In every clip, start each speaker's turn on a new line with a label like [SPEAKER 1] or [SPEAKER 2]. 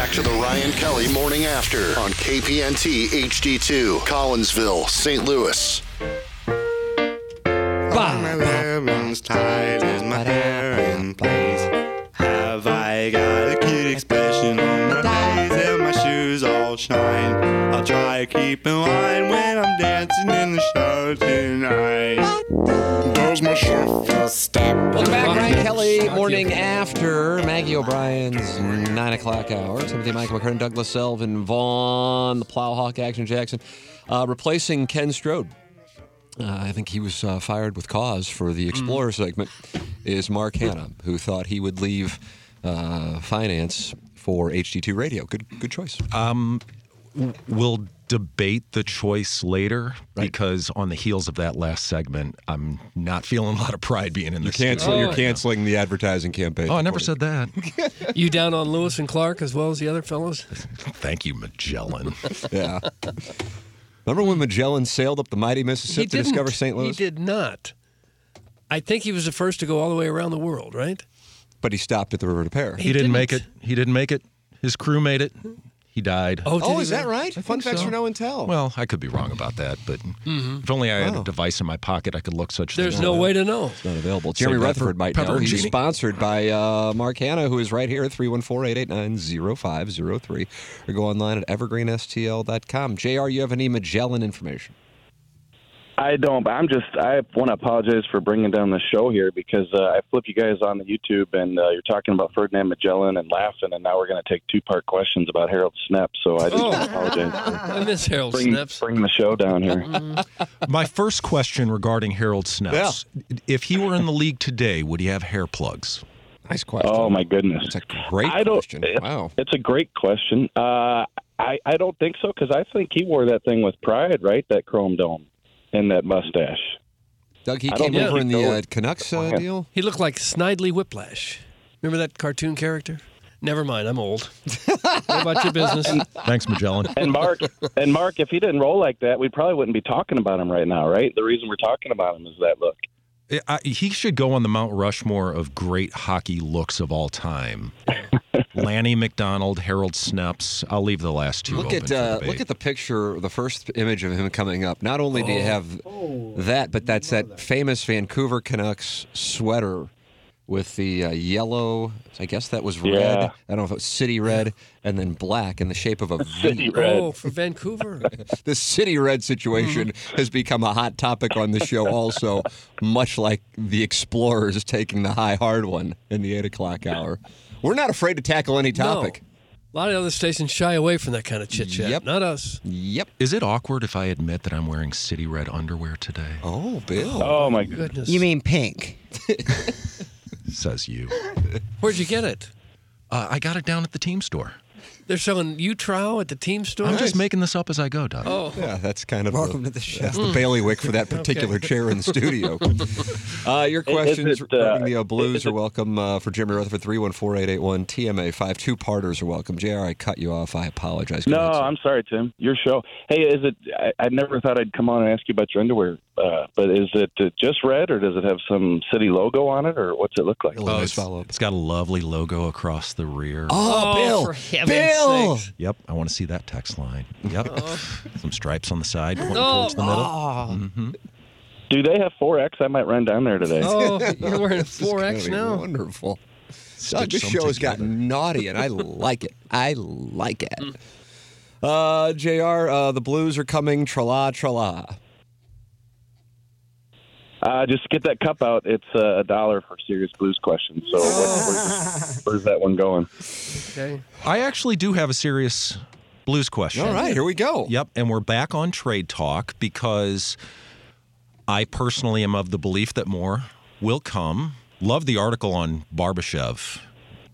[SPEAKER 1] Back to the Ryan Kelly Morning After on KPNT HD2, Collinsville, St. Louis.
[SPEAKER 2] My lemons tight as my hair in place. Have I got a cute expression on my all shine? I'll try keeping line when I'm dancing in the show tonight. Does my shirt feel step?
[SPEAKER 3] Welcome back, Ryan Kelly, morning after Maggie O'Brien's 9 o'clock hour. Timothy Michael McKernan, Douglas Selvin, Vaughn, the Plowhawk, Action Jackson, uh, replacing Ken Strode. Uh, I think he was uh, fired with cause for the Explorer segment. Is Mark Hanna, who thought he would leave uh, finance for HD2 Radio. Good, good choice.
[SPEAKER 4] Um, we'll debate the choice later because on the heels of that last segment, I'm not feeling a lot of pride being in
[SPEAKER 3] You're,
[SPEAKER 4] this.
[SPEAKER 3] cancel,
[SPEAKER 5] Oh,
[SPEAKER 3] you're canceling the advertising campaign.
[SPEAKER 4] Oh, I never said that.
[SPEAKER 5] You down on Lewis and Clark as well as the other fellows?
[SPEAKER 4] Thank you, Magellan.
[SPEAKER 3] Yeah. Remember when Magellan sailed up the mighty Mississippi to discover St. Louis?
[SPEAKER 5] He did not. I think he was the first to go all the way around the world, right?
[SPEAKER 3] But he stopped at the River des Peres.
[SPEAKER 4] He, didn't, make it. He didn't make it. His crew made it. He died.
[SPEAKER 5] Oh,
[SPEAKER 3] Oh, is that
[SPEAKER 5] really?
[SPEAKER 3] right? Fun facts
[SPEAKER 4] so.
[SPEAKER 3] for no and tell.
[SPEAKER 4] Well, I could be wrong about that, but
[SPEAKER 5] Mm-hmm.
[SPEAKER 4] if only I had
[SPEAKER 3] Oh.
[SPEAKER 4] a device in my pocket, I could look such
[SPEAKER 5] There's
[SPEAKER 4] things
[SPEAKER 5] no
[SPEAKER 4] up.
[SPEAKER 5] way to know.
[SPEAKER 3] It's not available. Jeremy
[SPEAKER 4] Say
[SPEAKER 3] Rutherford might know.
[SPEAKER 4] pepperoni.
[SPEAKER 3] He's sponsored by uh, Mark Hanna, who is right here at 314-889-0503. Or go online at evergreenstl.com. JR, you have any Magellan information?
[SPEAKER 6] I don't. but I'm just. I want to apologize for bringing down the show here because uh, I flipped you guys on the YouTube and uh, you're talking about Ferdinand Magellan and laughing, and now we're going to take two part questions about Harold Snepsts. So I just
[SPEAKER 5] Oh.
[SPEAKER 6] want to apologize
[SPEAKER 5] I miss Harold
[SPEAKER 6] for bringing,
[SPEAKER 5] Snips.
[SPEAKER 6] bringing the show down here.
[SPEAKER 4] My first question regarding Harold Snepsts: If he were in the league today, would he have hair plugs?
[SPEAKER 3] Nice question.
[SPEAKER 6] Oh my goodness,
[SPEAKER 3] it's a great
[SPEAKER 6] I don't.
[SPEAKER 3] question.
[SPEAKER 6] it-
[SPEAKER 3] Wow.
[SPEAKER 6] it's a great question. Uh, I I don't think so because I think he wore that thing with pride, right? That chrome dome and that mustache.
[SPEAKER 3] Doug, he
[SPEAKER 6] I
[SPEAKER 3] came over in the uh, Canucks uh,
[SPEAKER 6] Yeah.
[SPEAKER 3] deal.
[SPEAKER 5] He looked like Snidely Whiplash. Remember that cartoon character? Never mind, I'm old. what about your business?
[SPEAKER 4] Thanks, Magellan.
[SPEAKER 6] And Mark, and Mark, if he didn't roll like that, we probably wouldn't be talking about him right now, right? The reason we're talking about him is that look.
[SPEAKER 4] I, he should go on the Mount Rushmore of great hockey looks of all time. Lanny McDonald, Harold Snepsts. I'll leave the last two.
[SPEAKER 3] Look
[SPEAKER 4] open
[SPEAKER 3] at
[SPEAKER 4] for
[SPEAKER 3] uh, look at the picture, the first image of him coming up. Not only do you have that, but that's that famous Vancouver Canucks sweater with the uh, yellow. I guess that was red.
[SPEAKER 6] Yeah.
[SPEAKER 3] I don't know if it was city red and then black in the shape of a V.
[SPEAKER 6] City red.
[SPEAKER 5] Oh, for Vancouver.
[SPEAKER 3] The city red situation has become a hot topic on the show, also, much like the Explorers taking the high hard one in the eight o'clock hour. We're not afraid to tackle any topic. No.
[SPEAKER 5] A lot of other stations shy away from that kind of chit chat.
[SPEAKER 3] Yep.
[SPEAKER 5] Not us.
[SPEAKER 3] Yep.
[SPEAKER 4] Is it awkward if I admit that I'm wearing city red underwear today?
[SPEAKER 3] Oh, Bill.
[SPEAKER 6] Oh my goodness.
[SPEAKER 5] Goodness.
[SPEAKER 7] You mean pink?
[SPEAKER 4] Says you.
[SPEAKER 5] Where'd you get it?
[SPEAKER 4] Uh, I got it down at the team store.
[SPEAKER 5] They're selling U-Trow at the team store.
[SPEAKER 4] I'm just making this up as I go, Doug.
[SPEAKER 5] Oh,
[SPEAKER 3] Yeah, that's kind of
[SPEAKER 7] Welcome
[SPEAKER 3] the,
[SPEAKER 7] to the show.
[SPEAKER 3] That's the bailiwick for that particular chair in the studio. Uh, your questions
[SPEAKER 6] it, uh,
[SPEAKER 3] regarding the uh, Blues are welcome for for Jimmy Rutherford, 314-881 TMA 5 Two parters are welcome. JR, I cut you off. I apologize. Go
[SPEAKER 6] No,
[SPEAKER 3] ahead.
[SPEAKER 6] I'm sorry, Tim. Your show. Hey, is it? I, I never thought I'd come on and ask you about your underwear, uh, but is it uh, just red, or does it have some city logo on it, or what's it look like?
[SPEAKER 3] Oh,
[SPEAKER 4] it's, it's got a lovely logo across the rear.
[SPEAKER 3] Oh, Bill.
[SPEAKER 5] for heaven's
[SPEAKER 3] Bill.
[SPEAKER 5] sakes.
[SPEAKER 4] Yep, I want to see that text line. Yep. Some stripes on the side, pointing
[SPEAKER 5] Oh.
[SPEAKER 4] towards the middle. hmm
[SPEAKER 6] Do they have 4X? I might run down there today.
[SPEAKER 5] Oh, you're wearing a 4X now.
[SPEAKER 3] Wonderful. Doug,
[SPEAKER 4] Stitch
[SPEAKER 3] this
[SPEAKER 4] them
[SPEAKER 3] show has gotten naughty, and I like it. I like it. Uh, JR, uh, the Blues are coming. Tra-la, tra-la.
[SPEAKER 6] Uh, just get that cup out. It's uh, a dollar for serious blues questions. So what, where's, where's that one going?
[SPEAKER 5] Okay.
[SPEAKER 4] I actually do have a serious blues question.
[SPEAKER 3] All right, here we go.
[SPEAKER 4] Yep, and we're back on trade talk because I personally am of the belief that more will come Love the article on Barbashev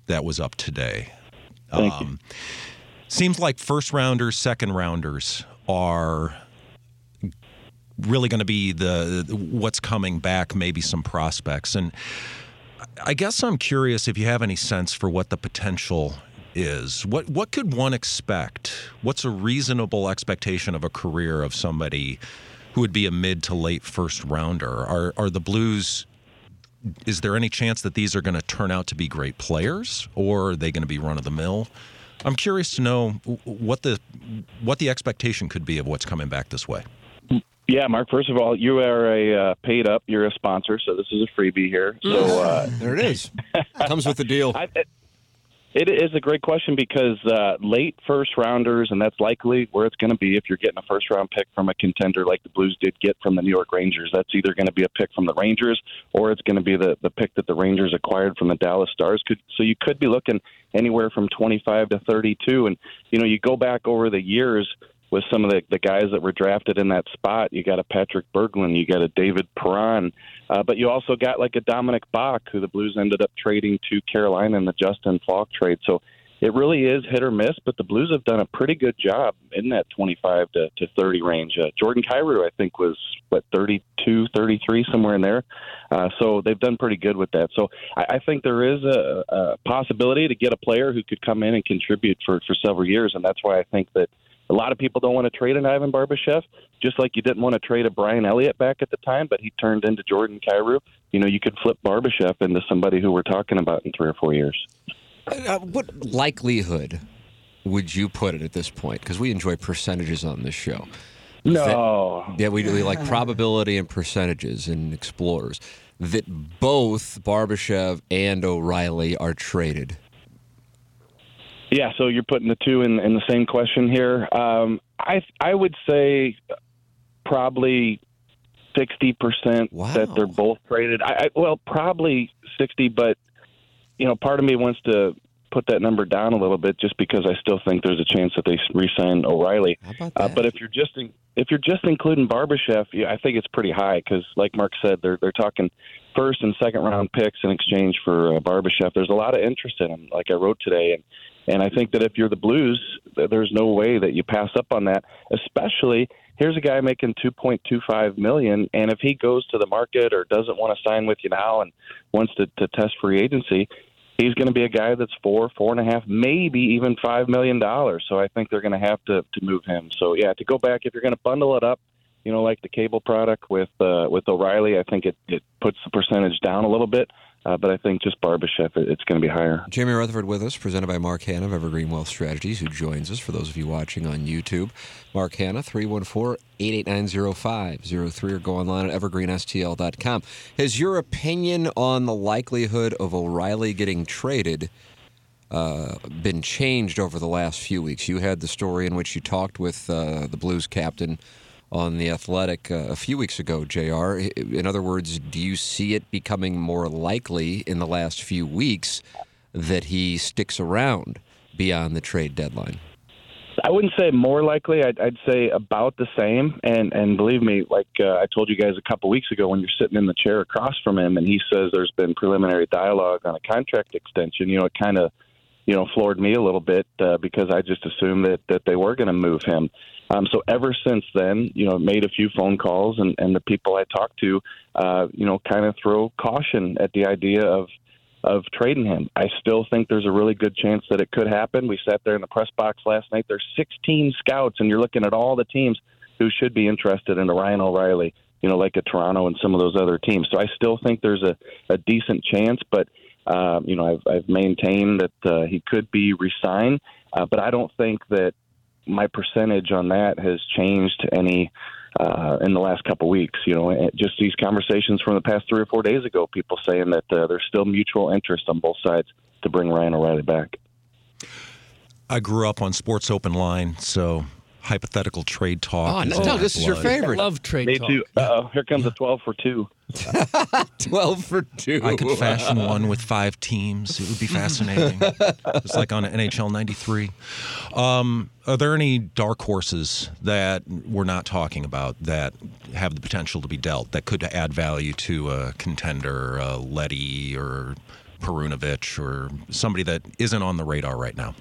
[SPEAKER 4] that was up today.
[SPEAKER 6] Thank
[SPEAKER 4] um, Seems like first rounders, second rounders are really going to be the what's coming back, maybe some prospects. And I guess I'm curious if you have any sense for what the potential is. What what could one expect? What's a reasonable expectation of a career of somebody who would be a mid to late first rounder? Are are the Blues is there any chance that these are going to turn out to be great players or are they going to be run of the mill? I'm curious to know what the what the expectation could be of what's coming back this way.
[SPEAKER 6] Yeah, Mark. First of all, you are a uh, paid up. You're a sponsor, so this is a freebie here. So uh,
[SPEAKER 3] there it is. Comes with the deal.
[SPEAKER 6] I, it is a great question because uh, late first rounders, and that's likely where it's going to be if you're getting a first round pick from a contender like the Blues did get from the New York Rangers. That's either going to be a pick from the Rangers or it's going to be the, the pick that the Rangers acquired from the Dallas Stars. Could, so you could be looking anywhere from 25 to 32. And, you know, you go back over the years with some of the, the guys that were drafted in that spot. You got a Patrik Berglund, you got a David Perron, uh, but you also got like a Dominik Bokk, who the Blues ended up trading to Carolina in the Justin Faulk trade. So it really is hit or miss, but the Blues have done a pretty good job in that 25 to, to 30 range. Uh, Jordan Kyrou, I think, was, what, 32, 33, somewhere in there. Uh, so they've done pretty good with that. So I, I think there is a, a possibility to get a player who could come in and contribute for, for several years, and that's why I think that – a lot of people don't want to trade an Ivan Barbashev, just like you didn't want to trade a Brian Elliott back at the time, but he turned into Jordan Kyrou. You know, you could flip Barbashev into somebody who we're talking about in three or four years.
[SPEAKER 3] Uh, what likelihood would you put it at this point? Because we enjoy percentages on this show.
[SPEAKER 6] No.
[SPEAKER 3] That, yeah, we, we like probability and percentages in Explorers. That both Barbashev and O'Reilly are traded.
[SPEAKER 6] Yeah, so you're putting the two in, in the same question here. Um, I I would say probably sixty percent
[SPEAKER 3] wow.
[SPEAKER 6] that they're both traded. I, I well, probably sixty, but you know, part of me wants to put that number down a little bit just because I still think there's a chance that they re-sign O'Reilly.
[SPEAKER 3] Uh,
[SPEAKER 6] but if you're just in, if you're just including Barbashev, yeah, I think it's pretty high because, like Mark said, they're they're talking first and second round picks in exchange for uh, Barbashev. There's a lot of interest in him, like I wrote today, and and I think that if you're the Blues, there's no way that you pass up on that. Especially here's a guy making 2.25 million, and if he goes to the market or doesn't want to sign with you now and wants to, to test free agency, he's going to be a guy that's four, four and a half, maybe even five million dollars. So I think they're going to have to to move him. So yeah, to go back if you're going to bundle it up, you know, like the cable product with uh, with O'Reilly, I think it it puts the percentage down a little bit. Uh, but I think just Barbashev, it's going to be higher.
[SPEAKER 3] Jamie Rutherford with us, presented by Mark Hanna of Evergreen Wealth Strategies, who joins us for those of you watching on YouTube. Mark Hanna, 314 889 0503, or go online at evergreenstl.com. Has your opinion on the likelihood of O'Reilly getting traded uh, been changed over the last few weeks? You had the story in which you talked with uh, the Blues captain on The Athletic uh, a few weeks ago, JR. In other words, do you see it becoming more likely in the last few weeks that he sticks around beyond the trade deadline?
[SPEAKER 6] I wouldn't say more likely. I'd, I'd say about the same. And and believe me, like uh, I told you guys a couple weeks ago, when you're sitting in the chair across from him, and he says there's been preliminary dialogue on a contract extension, you know, it kind of you know floored me a little bit uh, because I just assumed that that they were going to move him. Um, so ever since then, you know, made a few phone calls, and, and the people I talked to, uh, you know, kind of throw caution at the idea of of trading him. I still think there's a really good chance that it could happen. We sat there in the press box last night. There's 16 scouts, and you're looking at all the teams who should be interested in Ryan O'Reilly, you know, like a Toronto and some of those other teams. So I still think there's a, a decent chance, but uh, you know, I've, I've maintained that uh, he could be re-signed, uh, but I don't think that my percentage on that has changed any uh, in the last couple weeks. You know, just these conversations from the past three or four days ago, people saying that uh, there's still mutual interest on both sides to bring Ryan O'Reilly back.
[SPEAKER 4] I grew up on Sports Open Line, so hypothetical trade talk.
[SPEAKER 3] Oh,
[SPEAKER 4] is
[SPEAKER 3] no,
[SPEAKER 4] in
[SPEAKER 3] Doug, this is your
[SPEAKER 4] blood.
[SPEAKER 3] favorite.
[SPEAKER 5] Love trade
[SPEAKER 6] Me
[SPEAKER 5] talk.
[SPEAKER 6] too. Uh-oh, here comes a 12 for 2.
[SPEAKER 3] 12 for 2.
[SPEAKER 4] I could fashion one with five teams. It would be fascinating. it's like on NHL 93. Um, are there any dark horses that we're not talking about that have the potential to be dealt that could add value to a contender, uh, Leddy or Perunovich or somebody that isn't on the radar right now?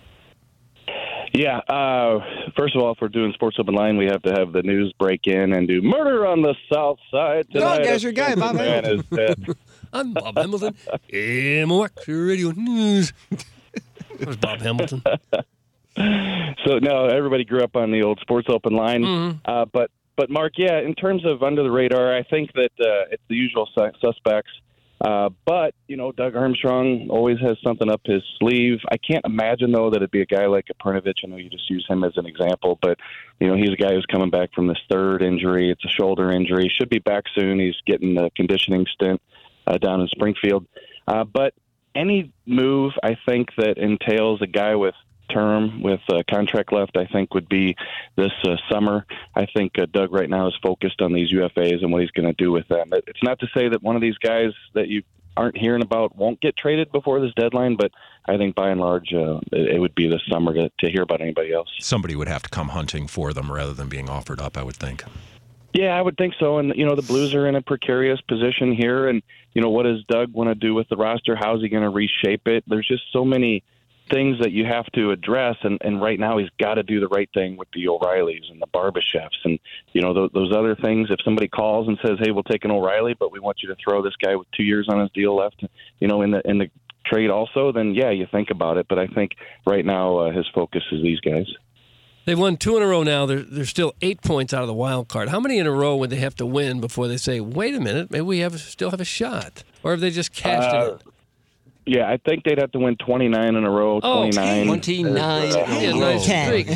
[SPEAKER 6] Yeah. Uh, first of all, if we're doing Sports Open Line, we have to have the news break in and do murder on the South Side tonight.
[SPEAKER 3] there's your guy, Bob
[SPEAKER 6] Man is.
[SPEAKER 5] I'm Bob Hamilton. MOX Radio News. That was Bob Hamilton.
[SPEAKER 6] So no, everybody grew up on the old Sports Open line.
[SPEAKER 5] Mm-hmm.
[SPEAKER 6] Uh, but but Mark, yeah, in terms of under the radar, I think that uh, it's the usual su- suspects. Uh, but you know, Doug Armstrong always has something up his sleeve. I can't imagine though that it'd be a guy like Perunovich. I know you just use him as an example, but you know, he's a guy who's coming back from this third injury. It's a shoulder injury. Should be back soon. He's getting a conditioning stint uh, down in Springfield. Uh, but any move, I think that entails a guy with term with uh, contract left, I think would be this uh, summer. I think uh, Doug right now is focused on these UFAs and what he's going to do with them. It's not to say that one of these guys that you aren't hearing about won't get traded before this deadline, but I think by and large uh, it, it would be this summer to, to hear about anybody else.
[SPEAKER 4] Somebody would have to come hunting for them rather than being offered up, I would think.
[SPEAKER 6] Yeah, I would think so. And you know, the Blues are in a precarious position here. And you know, what does Doug want to do with the roster? How's he going to reshape it? There's just so many things that you have to address. And, and right now, he's got to do the right thing with the O'Reillys and the Barbashevs, and you know those, those other things. If somebody calls and says, "Hey, we'll take an O'Reilly, but we want you to throw this guy with two years on his deal left," you know, in the in the trade also, then yeah, you think about it. But I think right now uh, his focus is these guys.
[SPEAKER 5] They've won two in a row now. They're, they're still eight points out of the wild card. How many in a row would they have to win before they say, wait a minute, maybe we have still have a shot? Or have they just cashed
[SPEAKER 6] Uh,
[SPEAKER 5] it?
[SPEAKER 6] Yeah, I think they'd have to win 29 in a row.
[SPEAKER 5] Oh,
[SPEAKER 6] 29.
[SPEAKER 3] 29
[SPEAKER 6] uh,
[SPEAKER 5] Yeah, nice streak.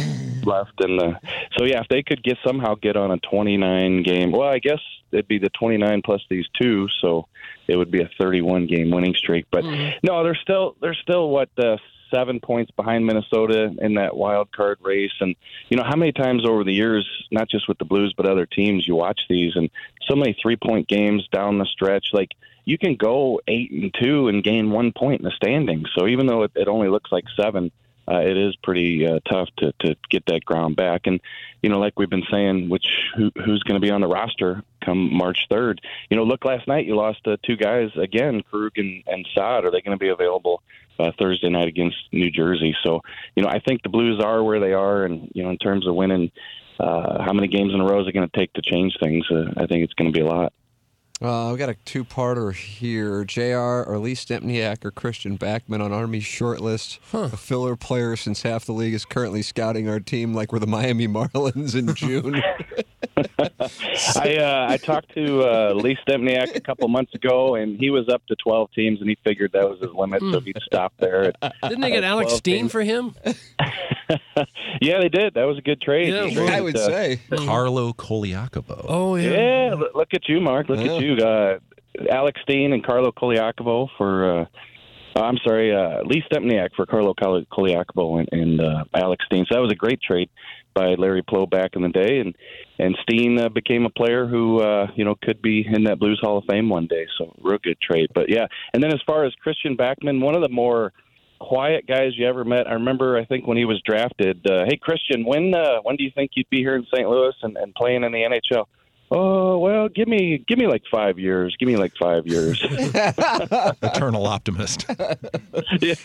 [SPEAKER 6] left in the so yeah if they could get somehow get on a 29 game well i guess it'd be the 29 plus these two so it would be a 31 game winning streak but no they're still they're still what uh, seven points behind minnesota in that wild card race and you know how many times over the years not just with the blues but other teams you watch these and so many three point games down the stretch like you can go eight and two and gain one point in the standings so even though it, it only looks like seven uh, it is pretty uh, tough to, to get that ground back. And you know, like we've been saying, which who, who's going to be on the roster come March third? You know, look last night you lost uh, two guys again, Krug and, and Saad. Are they going to be available uh, Thursday night against New Jersey? So you know, I think the Blues are where they are, and you know, in terms of winning. Uh, how many games in a row is it going to take to change things? Uh, I think it's going to be a lot.
[SPEAKER 3] Uh, we got a two-parter here. Jr. or Lee Stempniak or Christian Backman on Army's short list. A filler player since half the league is currently scouting our team like we're the Miami Marlins in June.
[SPEAKER 6] I uh, I talked to uh, Lee Stempniak a couple months ago, and he was up to 12 teams, and he figured that was his limit, so he stopped stop there.
[SPEAKER 5] Didn't they get Alex
[SPEAKER 6] 12
[SPEAKER 5] Steen
[SPEAKER 6] teams.
[SPEAKER 5] for him?
[SPEAKER 6] yeah, they did. That was a good trade.
[SPEAKER 5] Yeah,
[SPEAKER 6] He
[SPEAKER 3] I would
[SPEAKER 6] uh,
[SPEAKER 3] say.
[SPEAKER 4] Carlo Colaiacovo.
[SPEAKER 5] Oh, yeah.
[SPEAKER 6] Yeah, look- look at you, Mark. Look
[SPEAKER 3] Yeah.
[SPEAKER 6] at you. Uh, Alex Steen and Carlo Colaiacovo for. Uh, I'm sorry, uh, Lee Stempniak for Carlo Koli- Colaiacovo and, and uh, Alex Steen. So that was a great trade by Larry Pleau back in the day, and and Steen uh, became a player who uh, you know could be in that Blues Hall of Fame one day. So real good trade. But yeah, and then as far as Christian Backman, one of the more quiet guys you ever met. I remember, I think when he was drafted. Uh, hey, Christian, when uh, when do you think you'd be here in St. Louis and, and playing in the NHL? Oh well, give me give me like five years. Give me like five years.
[SPEAKER 4] Eternal optimist.
[SPEAKER 6] yeah.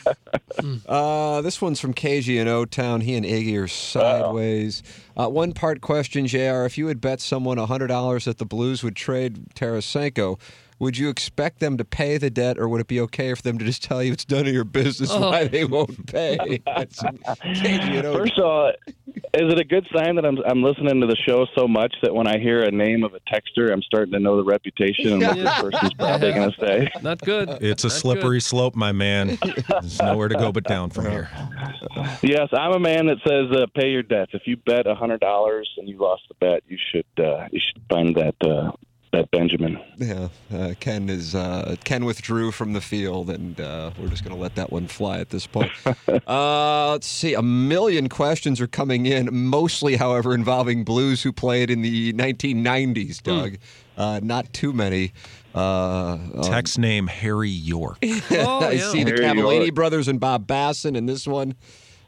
[SPEAKER 3] Uh, this one's from KG in O Town. He and Iggy are sideways. Uh, one part question, JR. If you would bet someone $100 that the Blues would trade Tarasenko, would you expect them to pay the debt, or would it be okay for them to just tell you it's none of your business why they won't pay? That's KG
[SPEAKER 6] First of all, is it a good sign that I'm I'm listening to the show so much that when I hear a name of a texter, I'm starting to know the reputation and what
[SPEAKER 5] Yeah.
[SPEAKER 6] this person's probably going to say?
[SPEAKER 5] Not good.
[SPEAKER 4] It's a
[SPEAKER 5] Not
[SPEAKER 4] slippery slope, my man. There's nowhere to go but down from here.
[SPEAKER 6] Yes, I'm a man that says uh, pay your debts. If you bet a hundred dollars and you lost the bet, you should uh, you should find that uh, bet Benjamin.
[SPEAKER 3] Yeah, uh, Ken is uh, Ken withdrew from the field, and uh, we're just going to let that one fly at this point. uh, let's see, a million questions are coming in, mostly, however, involving Blues who played in the 1990s. Doug, uh, not too many. Uh, um,
[SPEAKER 4] Text name Harry York.
[SPEAKER 5] Oh,
[SPEAKER 3] I
[SPEAKER 5] yeah.
[SPEAKER 3] see the
[SPEAKER 6] There
[SPEAKER 3] Cavallini
[SPEAKER 6] are.
[SPEAKER 3] brothers and Bob Bassen in this one.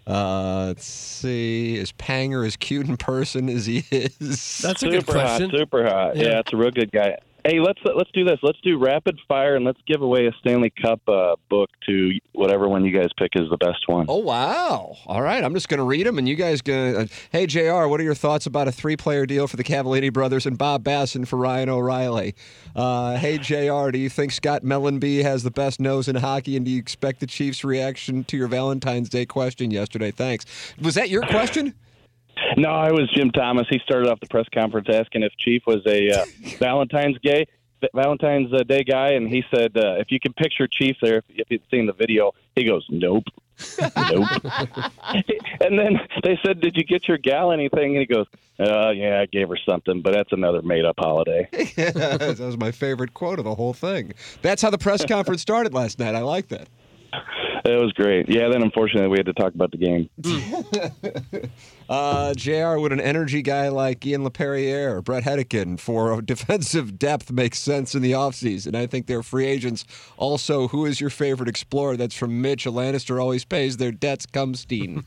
[SPEAKER 3] Uh, let's see, is Panger as cute in person as he is?
[SPEAKER 5] That's a
[SPEAKER 6] super
[SPEAKER 5] good question.
[SPEAKER 6] hot, super hot.
[SPEAKER 5] Yeah.
[SPEAKER 6] Yeah. it's a real good guy. Hey, let's let's do this. Let's do rapid fire and let's give away a Stanley Cup uh, book to whatever one you guys pick is the best one.
[SPEAKER 3] Oh wow! All right, I'm just going to read them, and you guys going. Uh, hey Jr., what are your thoughts about a three-player deal for the Cavallini brothers and Bob Bassen for Ryan O'Reilly? Uh, hey Jr., do you think Scott Mellanby has the best nose in hockey, and do you expect the Chiefs' reaction to your Valentine's Day question yesterday? Thanks. Was that your question?
[SPEAKER 6] No, it was Jim Thomas. He started off the press conference asking if Chief was a uh, Valentine's Day Valentine's uh, Day guy, and he said uh, if you can picture Chief there, if, if you've seen the video, he goes, "Nope, nope." and then they said, "Did you get your gal anything?" And he goes, uh, "Yeah, I gave her something, but that's another made-up holiday."
[SPEAKER 3] that was my favorite quote of the whole thing. That's how the press conference started last night. I like that.
[SPEAKER 6] It was great. Yeah, then unfortunately we had to talk about the game.
[SPEAKER 3] Uh, JR, would an energy guy like Ian Laperriere or Bret Hedican for defensive depth make sense in the offseason? I think they're free agents. Also, who is your favorite explorer? That's from Mitch. A Lannister always pays their debts, Cumstein.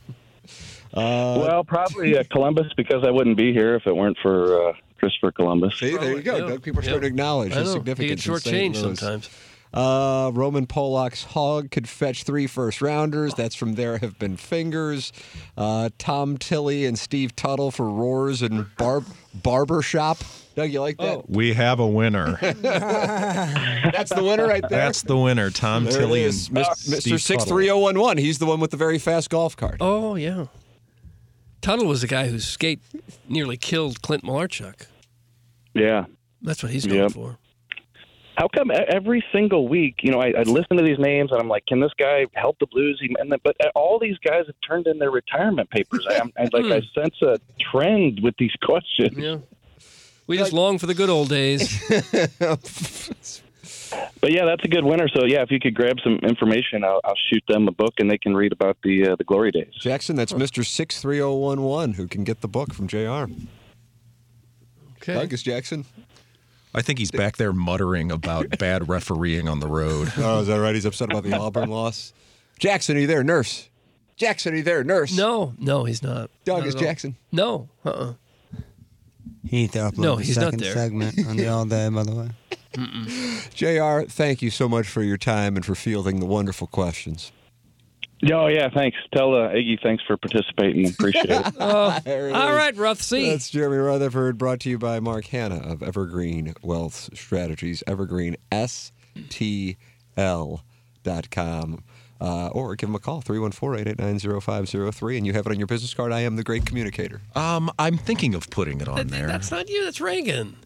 [SPEAKER 6] well, probably uh, Columbus because I wouldn't be here if it weren't for uh, Christopher Columbus.
[SPEAKER 3] See, there you go.
[SPEAKER 5] Yeah.
[SPEAKER 3] People are
[SPEAKER 5] Yeah.
[SPEAKER 3] starting to acknowledge
[SPEAKER 5] I
[SPEAKER 3] his
[SPEAKER 5] know.
[SPEAKER 3] Significance.
[SPEAKER 5] gets
[SPEAKER 3] in St.
[SPEAKER 5] shortchanged
[SPEAKER 3] Louis.
[SPEAKER 5] sometimes.
[SPEAKER 3] Uh, Roman Polak's hog could fetch three first rounders. That's from There Have Been Fingers. Uh, Tom Tilley and Steve Tuttle for Roars and Bar- Barbershop. Doug, you like that?
[SPEAKER 4] We have a winner.
[SPEAKER 3] That's the winner right there.
[SPEAKER 4] That's the winner, Tom
[SPEAKER 3] There it
[SPEAKER 4] Tilley
[SPEAKER 3] is.
[SPEAKER 4] and
[SPEAKER 3] Mis-
[SPEAKER 4] Steve
[SPEAKER 3] Mr.
[SPEAKER 4] Tuttle.
[SPEAKER 3] 63011. He's the one with the very fast golf cart.
[SPEAKER 5] Oh yeah. Tuttle was the guy whose skate nearly killed Clint Malarchuk.
[SPEAKER 6] Yeah.
[SPEAKER 5] That's what he's going
[SPEAKER 6] Yep.
[SPEAKER 5] for.
[SPEAKER 6] How come every single week, you know, I, I listen to these names and I'm like, can this guy help the Blues? He- And then, but all these guys have turned in their retirement papers. I, I'm, I, like I sense a trend with these questions.
[SPEAKER 5] Yeah. We just long for the good old days.
[SPEAKER 6] But yeah, that's a good winner. So yeah, if you could grab some information, I'll, I'll shoot them a book and they can read about the uh, the glory days.
[SPEAKER 3] Jackson, that's Mr. 63011 who can get the book from JR.
[SPEAKER 5] Okay.
[SPEAKER 3] Doug is Jackson.
[SPEAKER 4] I think he's back there muttering about bad refereeing on the road.
[SPEAKER 3] Oh, is that right? He's upset about the Auburn loss. Jackson, are you there, nurse? Jackson, are you there, nurse?
[SPEAKER 5] No, no, he's not.
[SPEAKER 3] Doug
[SPEAKER 5] Not
[SPEAKER 3] is
[SPEAKER 5] at all.
[SPEAKER 3] Jackson.
[SPEAKER 5] No, uh-uh.
[SPEAKER 7] He needs to upload
[SPEAKER 5] No,
[SPEAKER 7] the
[SPEAKER 5] he's not
[SPEAKER 7] second
[SPEAKER 5] there.
[SPEAKER 7] segment on the all day, by the way.
[SPEAKER 3] JR, thank you so much for your time and for fielding the wonderful questions.
[SPEAKER 6] Oh yeah, thanks. Tell uh, Iggy thanks for participating. Appreciate it.
[SPEAKER 3] There it
[SPEAKER 5] All
[SPEAKER 3] is.
[SPEAKER 5] right, Ruthsy.
[SPEAKER 3] That's Jeremy Rutherford, brought to you by Mark Hanna of Evergreen Wealth Strategies, evergreenstl.com. Uh, or give them a call, 314-889-0503, and you have it on your business card. I am the great communicator.
[SPEAKER 4] Um, I'm thinking of putting it on
[SPEAKER 5] That-
[SPEAKER 4] there.
[SPEAKER 5] That's not you. That's Reagan.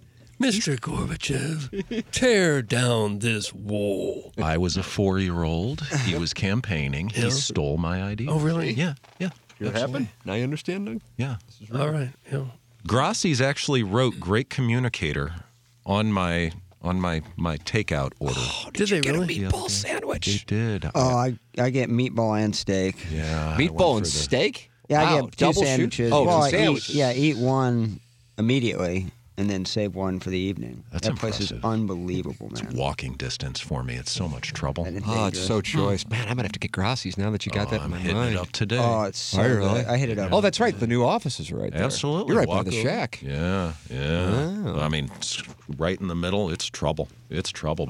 [SPEAKER 5] Mr. Gorbachev, tear down this wall.
[SPEAKER 4] I was a four-year-old. He was campaigning. He
[SPEAKER 5] Yeah.
[SPEAKER 4] stole my idea.
[SPEAKER 5] Oh, really?
[SPEAKER 4] Yeah, yeah,
[SPEAKER 3] You're happy? Now you understand, Doug?
[SPEAKER 4] yeah.
[SPEAKER 5] All right. Yeah.
[SPEAKER 4] Grassi's actually wrote "Great Communicator" on my on my my takeout order.
[SPEAKER 5] Oh, did, they really?
[SPEAKER 3] Get a meatball sandwich.
[SPEAKER 4] They did.
[SPEAKER 7] Oh, I, I get meatball and steak.
[SPEAKER 4] yeah.
[SPEAKER 3] Meatball and
[SPEAKER 4] the-
[SPEAKER 3] steak?
[SPEAKER 7] Yeah, I get two
[SPEAKER 3] double shoot?
[SPEAKER 7] sandwiches.
[SPEAKER 3] Oh,
[SPEAKER 7] well,
[SPEAKER 3] two
[SPEAKER 7] I eat,
[SPEAKER 3] sandwiches.
[SPEAKER 7] yeah, eat one immediately and then save one for the evening.
[SPEAKER 4] That's
[SPEAKER 7] that place is unbelievable, man.
[SPEAKER 4] It's walking distance for me. It's so much trouble.
[SPEAKER 7] That is
[SPEAKER 3] Oh, it's so choice. Man, I'm going to have to get Grassi's now that you got
[SPEAKER 4] Oh,
[SPEAKER 3] that in
[SPEAKER 4] I'm
[SPEAKER 3] my
[SPEAKER 4] hitting
[SPEAKER 3] mind.
[SPEAKER 4] it up today.
[SPEAKER 7] Oh, it's so good.
[SPEAKER 3] really?
[SPEAKER 7] I hit it up.
[SPEAKER 3] Oh, that's right. The new offices are right there.
[SPEAKER 4] Absolutely.
[SPEAKER 3] You're right by
[SPEAKER 4] Walk
[SPEAKER 3] the
[SPEAKER 4] over.
[SPEAKER 3] shack.
[SPEAKER 4] Yeah, yeah.
[SPEAKER 3] Oh.
[SPEAKER 4] I mean, it's right in the middle. It's trouble. It's trouble.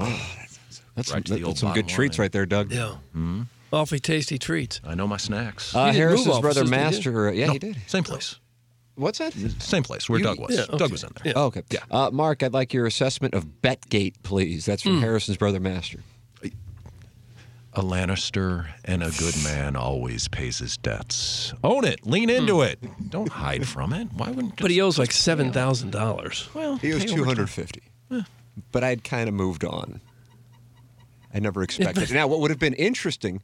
[SPEAKER 3] That's
[SPEAKER 4] Right to
[SPEAKER 3] some,
[SPEAKER 4] the old
[SPEAKER 3] that's some good
[SPEAKER 4] bottom
[SPEAKER 3] treats right there, Doug.
[SPEAKER 5] Yeah. Mmm. Awfully tasty treats.
[SPEAKER 4] I know my snacks.
[SPEAKER 3] Uh,
[SPEAKER 5] He didn't move
[SPEAKER 3] Harrison's brother
[SPEAKER 5] offices, did?
[SPEAKER 3] Master. Yeah,
[SPEAKER 4] No,
[SPEAKER 3] he did.
[SPEAKER 4] Same place.
[SPEAKER 3] What's that?
[SPEAKER 4] Same place where
[SPEAKER 3] You-
[SPEAKER 4] Doug was.
[SPEAKER 5] yeah, okay.
[SPEAKER 4] Doug was in there.
[SPEAKER 5] Yeah.
[SPEAKER 3] Oh, okay. Uh, Mark, I'd like your assessment of Betgate, please. That's from Harrison's brother Master.
[SPEAKER 4] A Lannister and a good man always pays his debts. Own it. Lean into it. Don't hide from it. Why wouldn't?
[SPEAKER 5] But he owes like seven thousand dollars.
[SPEAKER 4] Well,
[SPEAKER 3] He owes
[SPEAKER 4] pay over
[SPEAKER 3] two hundred fifty, but I'd kind of moved on. I never expected. now, what would have been interesting?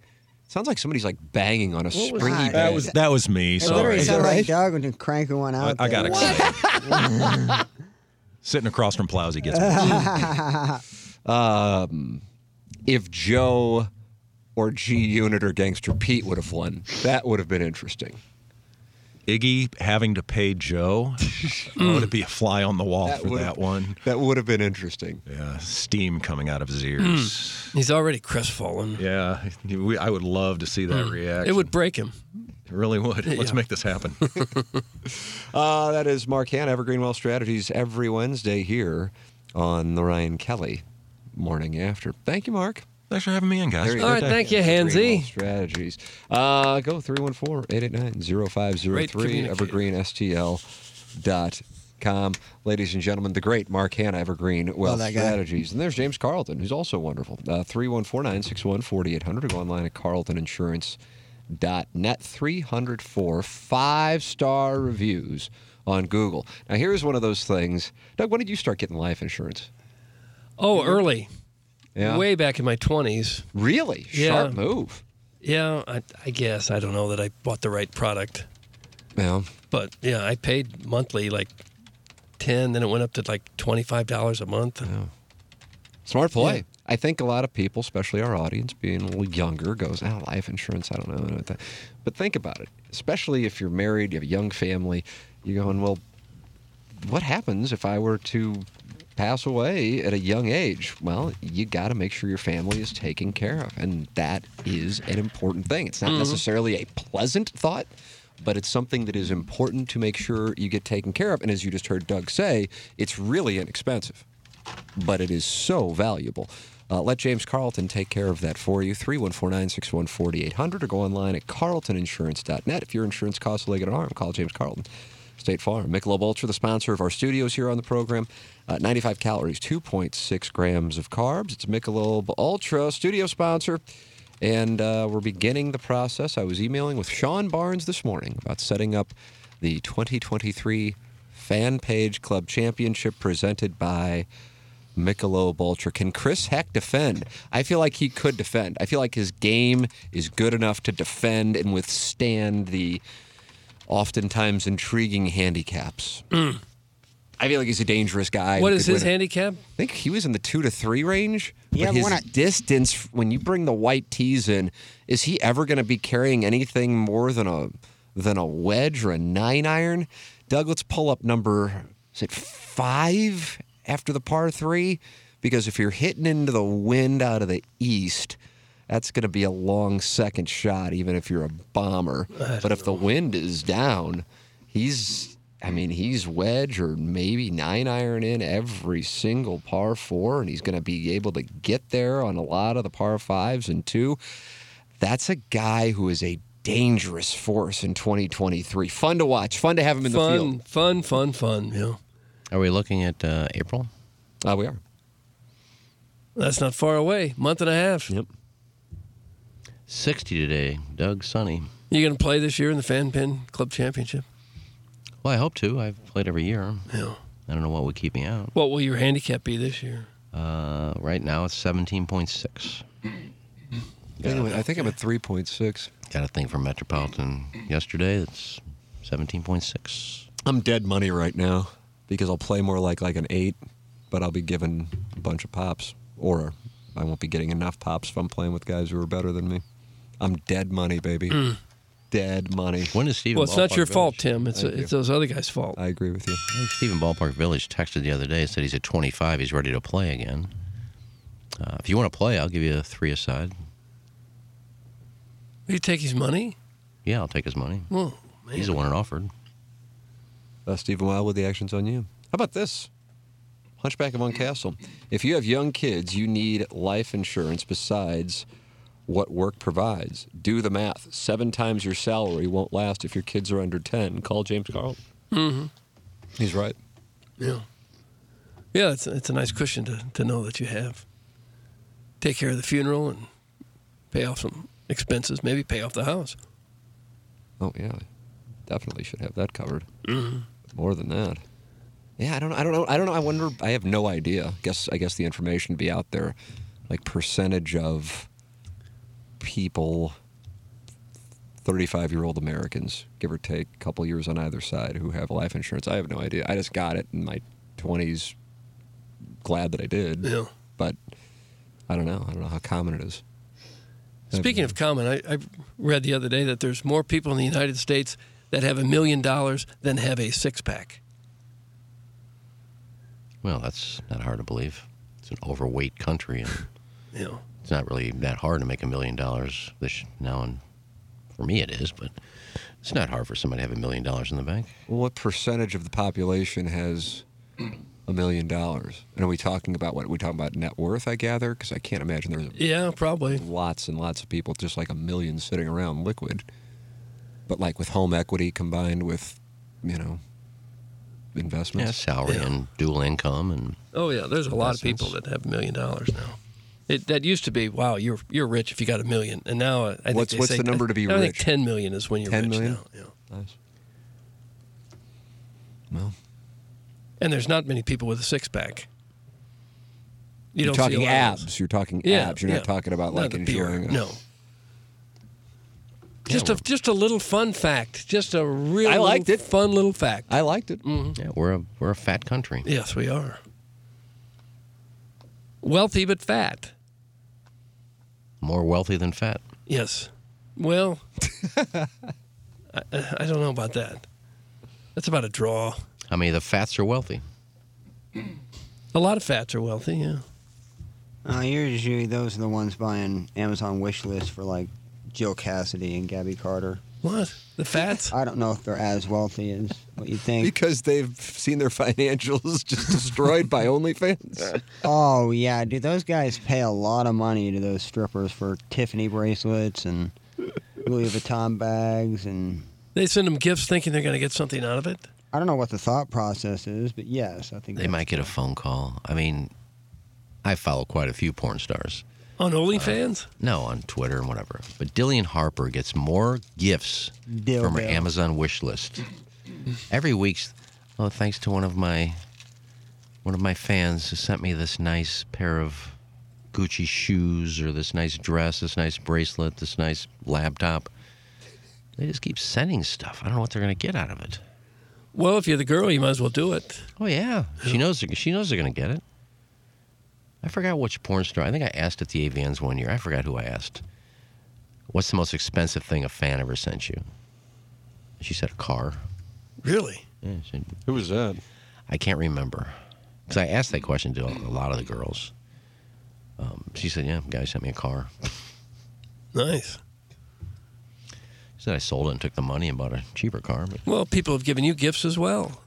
[SPEAKER 3] Sounds like somebody's like banging on a springy
[SPEAKER 7] that?
[SPEAKER 3] bed.
[SPEAKER 4] That was that was me.
[SPEAKER 7] It literally
[SPEAKER 4] Sorry.
[SPEAKER 7] sounded like Doug when you cranking one
[SPEAKER 4] I,
[SPEAKER 7] out.
[SPEAKER 4] I got
[SPEAKER 7] there.
[SPEAKER 4] excited. Sitting across from Plowsy gets me.
[SPEAKER 3] Um, if Joe or G Unit or Gangster Pete would have won, that would have been interesting.
[SPEAKER 4] Iggy having to pay Joe. oh, would it be a fly on the wall
[SPEAKER 3] That
[SPEAKER 4] for that one?
[SPEAKER 3] That would have been interesting.
[SPEAKER 4] Yeah, steam coming out of his ears.
[SPEAKER 5] He's already crestfallen.
[SPEAKER 4] Yeah, we, I would love to see that reaction.
[SPEAKER 5] It would break him.
[SPEAKER 4] It really would. Let's make this happen.
[SPEAKER 3] Uh, that is Mark Hanna, Evergreen Wealth Strategies, every Wednesday here on the Ryan Kelly Morning After. Thank you, Mark.
[SPEAKER 4] Thanks for having me in, guys.
[SPEAKER 3] All right, you
[SPEAKER 5] All
[SPEAKER 3] go.
[SPEAKER 5] right, thank you,
[SPEAKER 3] Evergreen
[SPEAKER 5] Hansy.
[SPEAKER 3] Strategies. Uh, go 314-889-0503,
[SPEAKER 5] Great communicator.
[SPEAKER 3] evergreenstl.com. Ladies and gentlemen, the great Mark Hanna, Evergreen Wealth
[SPEAKER 7] that guy.
[SPEAKER 3] Strategies. And there's James Carlton, who's also wonderful. Uh, 314-961-4800. Go online at carltoninsurance.net. 304 five-star reviews on Google. Now, here's one of those things. Doug, when did you start getting life insurance?
[SPEAKER 5] Oh, early.
[SPEAKER 3] Yeah.
[SPEAKER 5] Way back in my 20s.
[SPEAKER 3] Really?
[SPEAKER 5] Yeah.
[SPEAKER 3] Sharp move.
[SPEAKER 5] Yeah, I, I guess. I don't know that I bought the right product.
[SPEAKER 3] Yeah.
[SPEAKER 5] But yeah, I paid monthly like 10 then it went up to like $25 a month.
[SPEAKER 3] Smart play.
[SPEAKER 5] Yeah.
[SPEAKER 3] I think a lot of people, especially our audience, being a little younger, goes, "Ah, life insurance. I don't know." I don't know what that-" But think about it. Especially if you're married, you have a young family. You're going, "Well, what happens if I were to pass away at a young age?" Well, you got to make sure your family is taken care of, and that is an important thing. It's not necessarily a pleasant thought. But it's something that is important to make sure you get taken care of. And as you just heard Doug say, it's really inexpensive but it is so valuable. Uh, let James Carlton take care of that for you. 314 961 4800 or go online at carltoninsurance.net. If your insurance costs a leg and an arm, call James Carlton. State Farm. Michelob Ultra, the sponsor of our studios here on the program. Uh, 95 calories, 2.6 grams of carbs. It's Michelob Ultra, studio sponsor. And uh, we're beginning the process. I was emailing with Sean Barnes this morning about setting up the 2023 Fan Page Club Championship presented by Michelob Ultra. Can Chris Heck defend? I feel like he could defend. I feel like his game is good enough to defend and withstand the oftentimes intriguing handicaps. Mm. I feel like he's a dangerous guy.
[SPEAKER 5] What
[SPEAKER 3] who
[SPEAKER 5] is
[SPEAKER 3] could
[SPEAKER 5] his handicap?
[SPEAKER 3] I think he was in the two to three range.
[SPEAKER 7] Yeah,
[SPEAKER 3] but his
[SPEAKER 7] when
[SPEAKER 3] distance, when you bring the white tees in, is he ever going to be carrying anything more than a than a wedge or a nine iron? Doug, let's pull up number is it five after the par three? Because if you're hitting into the wind out of the east, that's going to be a long second shot, even if you're a bomber. But if the wind is down, he's, I mean, he's wedge or maybe nine iron in every single par four, and he's going to be able to get there on a lot of the par fives and two. That's a guy who is a dangerous force in 2023. Fun to watch, fun to have him in the
[SPEAKER 5] Fun,
[SPEAKER 3] field.
[SPEAKER 5] fun, fun, fun. Yeah.
[SPEAKER 8] Are we looking at uh, April?
[SPEAKER 3] Uh, we are.
[SPEAKER 5] That's not far away. Month and a half.
[SPEAKER 3] Yep.
[SPEAKER 8] 60 today. Doug Sunny.
[SPEAKER 5] You going to play this year in the Fan Pin Club Championship?
[SPEAKER 8] Well, I hope to. I've played every year.
[SPEAKER 5] Yeah.
[SPEAKER 8] I don't know what would keep me out.
[SPEAKER 5] What will your handicap be this year?
[SPEAKER 8] Uh, right now it's 17.6.
[SPEAKER 3] Anyway, I'm I think I'm at 3.6.
[SPEAKER 8] Got a thing from Metropolitan yesterday that's 17.6.
[SPEAKER 3] I'm dead money right now because I'll play more like like an eight, but I'll be given a bunch of pops, or I won't be getting enough pops if I'm playing with guys who are better than me. I'm dead money, baby. Dead money.
[SPEAKER 8] When is Stephen
[SPEAKER 5] Well, it's not
[SPEAKER 8] Ballpark
[SPEAKER 5] your fault, Tim. It's
[SPEAKER 3] Thank you.
[SPEAKER 5] it's those other guys' fault.
[SPEAKER 3] I agree with you.
[SPEAKER 8] I Stephen Ballpark Village texted the other day and said he's at 25. He's ready to play again. Uh, if you want to play, I'll give you a three aside.
[SPEAKER 5] Will you take his money?
[SPEAKER 8] Yeah, I'll take his money.
[SPEAKER 5] Well, man.
[SPEAKER 8] He's the one that offered.
[SPEAKER 3] Uh, Stephen Wildwood, the action's on you. How about this? Hunchback of One Castle. If you have young kids, you need life insurance besides what work provides. Do the math. Seven times your salary won't last if your kids are under 10. Call James Carlton. Mm-hmm. He's right.
[SPEAKER 5] Yeah. Yeah, it's, it's a nice cushion to, to know that you have. Take care of the funeral and pay off some expenses, maybe pay off the house.
[SPEAKER 3] Oh yeah, definitely should have that covered. More than that. Yeah, I don't. know. I don't know. I don't know. I wonder. I have no idea. Guess. I guess the information be out there, like percentage of people, thirty-five-year-old Americans, give or take, a couple years on either side, who have life insurance. I have no idea. I just got it, in my 20s glad that I did.
[SPEAKER 5] Yeah.
[SPEAKER 3] But I don't know. I don't know how common it is.
[SPEAKER 5] Speaking of common, I, I read the other day that there's more people in the United States that have a million dollars than have a six pack.
[SPEAKER 8] Well, that's not hard to believe. It's an overweight country, and
[SPEAKER 5] You know.
[SPEAKER 8] It's not really that hard to make a million dollars this now. And for me, it is, but it's not hard for somebody to have a million dollars in the bank.
[SPEAKER 3] Well, what percentage of the population has a million dollars? And are we talking about what? Are we talking about net worth, I gather? Because I can't imagine there's
[SPEAKER 5] Yeah, probably.
[SPEAKER 3] lots and lots of people, just like a million sitting around liquid. But like with home equity combined with, you know,
[SPEAKER 8] Yeah,
[SPEAKER 3] investments.
[SPEAKER 8] salary
[SPEAKER 5] Yeah.
[SPEAKER 8] and dual income, and
[SPEAKER 5] Oh yeah, there's a lot of people that have a million dollars now. It, that used to be wow, you're you're rich if you got a million, and now uh, I think
[SPEAKER 3] What's-
[SPEAKER 5] they
[SPEAKER 3] what's
[SPEAKER 5] say-
[SPEAKER 3] the number to be
[SPEAKER 5] I think ten million is when you're
[SPEAKER 3] 10
[SPEAKER 5] rich
[SPEAKER 3] million?
[SPEAKER 5] now. Yeah.
[SPEAKER 3] Nice. Well,
[SPEAKER 5] And there's not many people with a six pack. You
[SPEAKER 3] you're
[SPEAKER 5] don't
[SPEAKER 3] talking
[SPEAKER 5] lot
[SPEAKER 3] abs. You're talking
[SPEAKER 5] Yeah,
[SPEAKER 3] abs. You're
[SPEAKER 5] yeah.
[SPEAKER 3] not talking about
[SPEAKER 5] Not
[SPEAKER 3] like
[SPEAKER 5] the beer,
[SPEAKER 3] a-
[SPEAKER 5] No. Just a just a little fun fact. Just a real
[SPEAKER 3] I liked it.
[SPEAKER 5] fun little fact.
[SPEAKER 3] I liked it.
[SPEAKER 8] yeah, we're a we're a fat country.
[SPEAKER 5] Yes, we are. Wealthy but fat.
[SPEAKER 8] More wealthy than fat.
[SPEAKER 5] Yes. Well, I, I don't know about that. That's about a draw.
[SPEAKER 8] How many of the fats are wealthy?
[SPEAKER 5] A lot of fats are wealthy, yeah.
[SPEAKER 7] Uh, usually those are the ones buying Amazon wish lists for like Jill Cassidy and Gabby Carter.
[SPEAKER 5] What? The fats?
[SPEAKER 7] I don't know if they're as wealthy as what you think.
[SPEAKER 3] Because they've seen their financials just destroyed by OnlyFans.
[SPEAKER 7] oh yeah, dude, those guys pay a lot of money to those strippers for Tiffany bracelets and Louis Vuitton bags, and
[SPEAKER 5] They send them gifts thinking they're going to get something out of it.
[SPEAKER 7] I don't know what the thought process is, but yes, I think
[SPEAKER 8] They might get a phone call. I mean, I follow quite a few porn stars.
[SPEAKER 5] On uh, OnlyFans?
[SPEAKER 8] No, on Twitter and whatever. But Dillion Harper gets more gifts
[SPEAKER 7] Dildo.
[SPEAKER 8] from her Amazon wish list every week. Oh, thanks to one of my one of my fans who sent me this nice pair of Gucci shoes or this nice dress, this nice bracelet, this nice laptop. They just keep sending stuff. I don't know what they're going to get out of it.
[SPEAKER 5] Well, if you're the girl, you might as well do it.
[SPEAKER 8] Oh yeah, she knows. She knows they're going to get it. I forgot which porn star. I think I asked at the AVNs one year. I forgot who I asked. What's the most expensive thing a fan ever sent you? She said a car.
[SPEAKER 5] Really?
[SPEAKER 8] Yeah, she
[SPEAKER 3] Who was that?
[SPEAKER 8] I can't remember. Because I asked that question to a a lot of the girls. Um, she said, "Yeah, guy sent me a car."
[SPEAKER 5] Nice.
[SPEAKER 8] She said I sold it and took the money and bought a cheaper car. But
[SPEAKER 5] Well, people have given you gifts as well.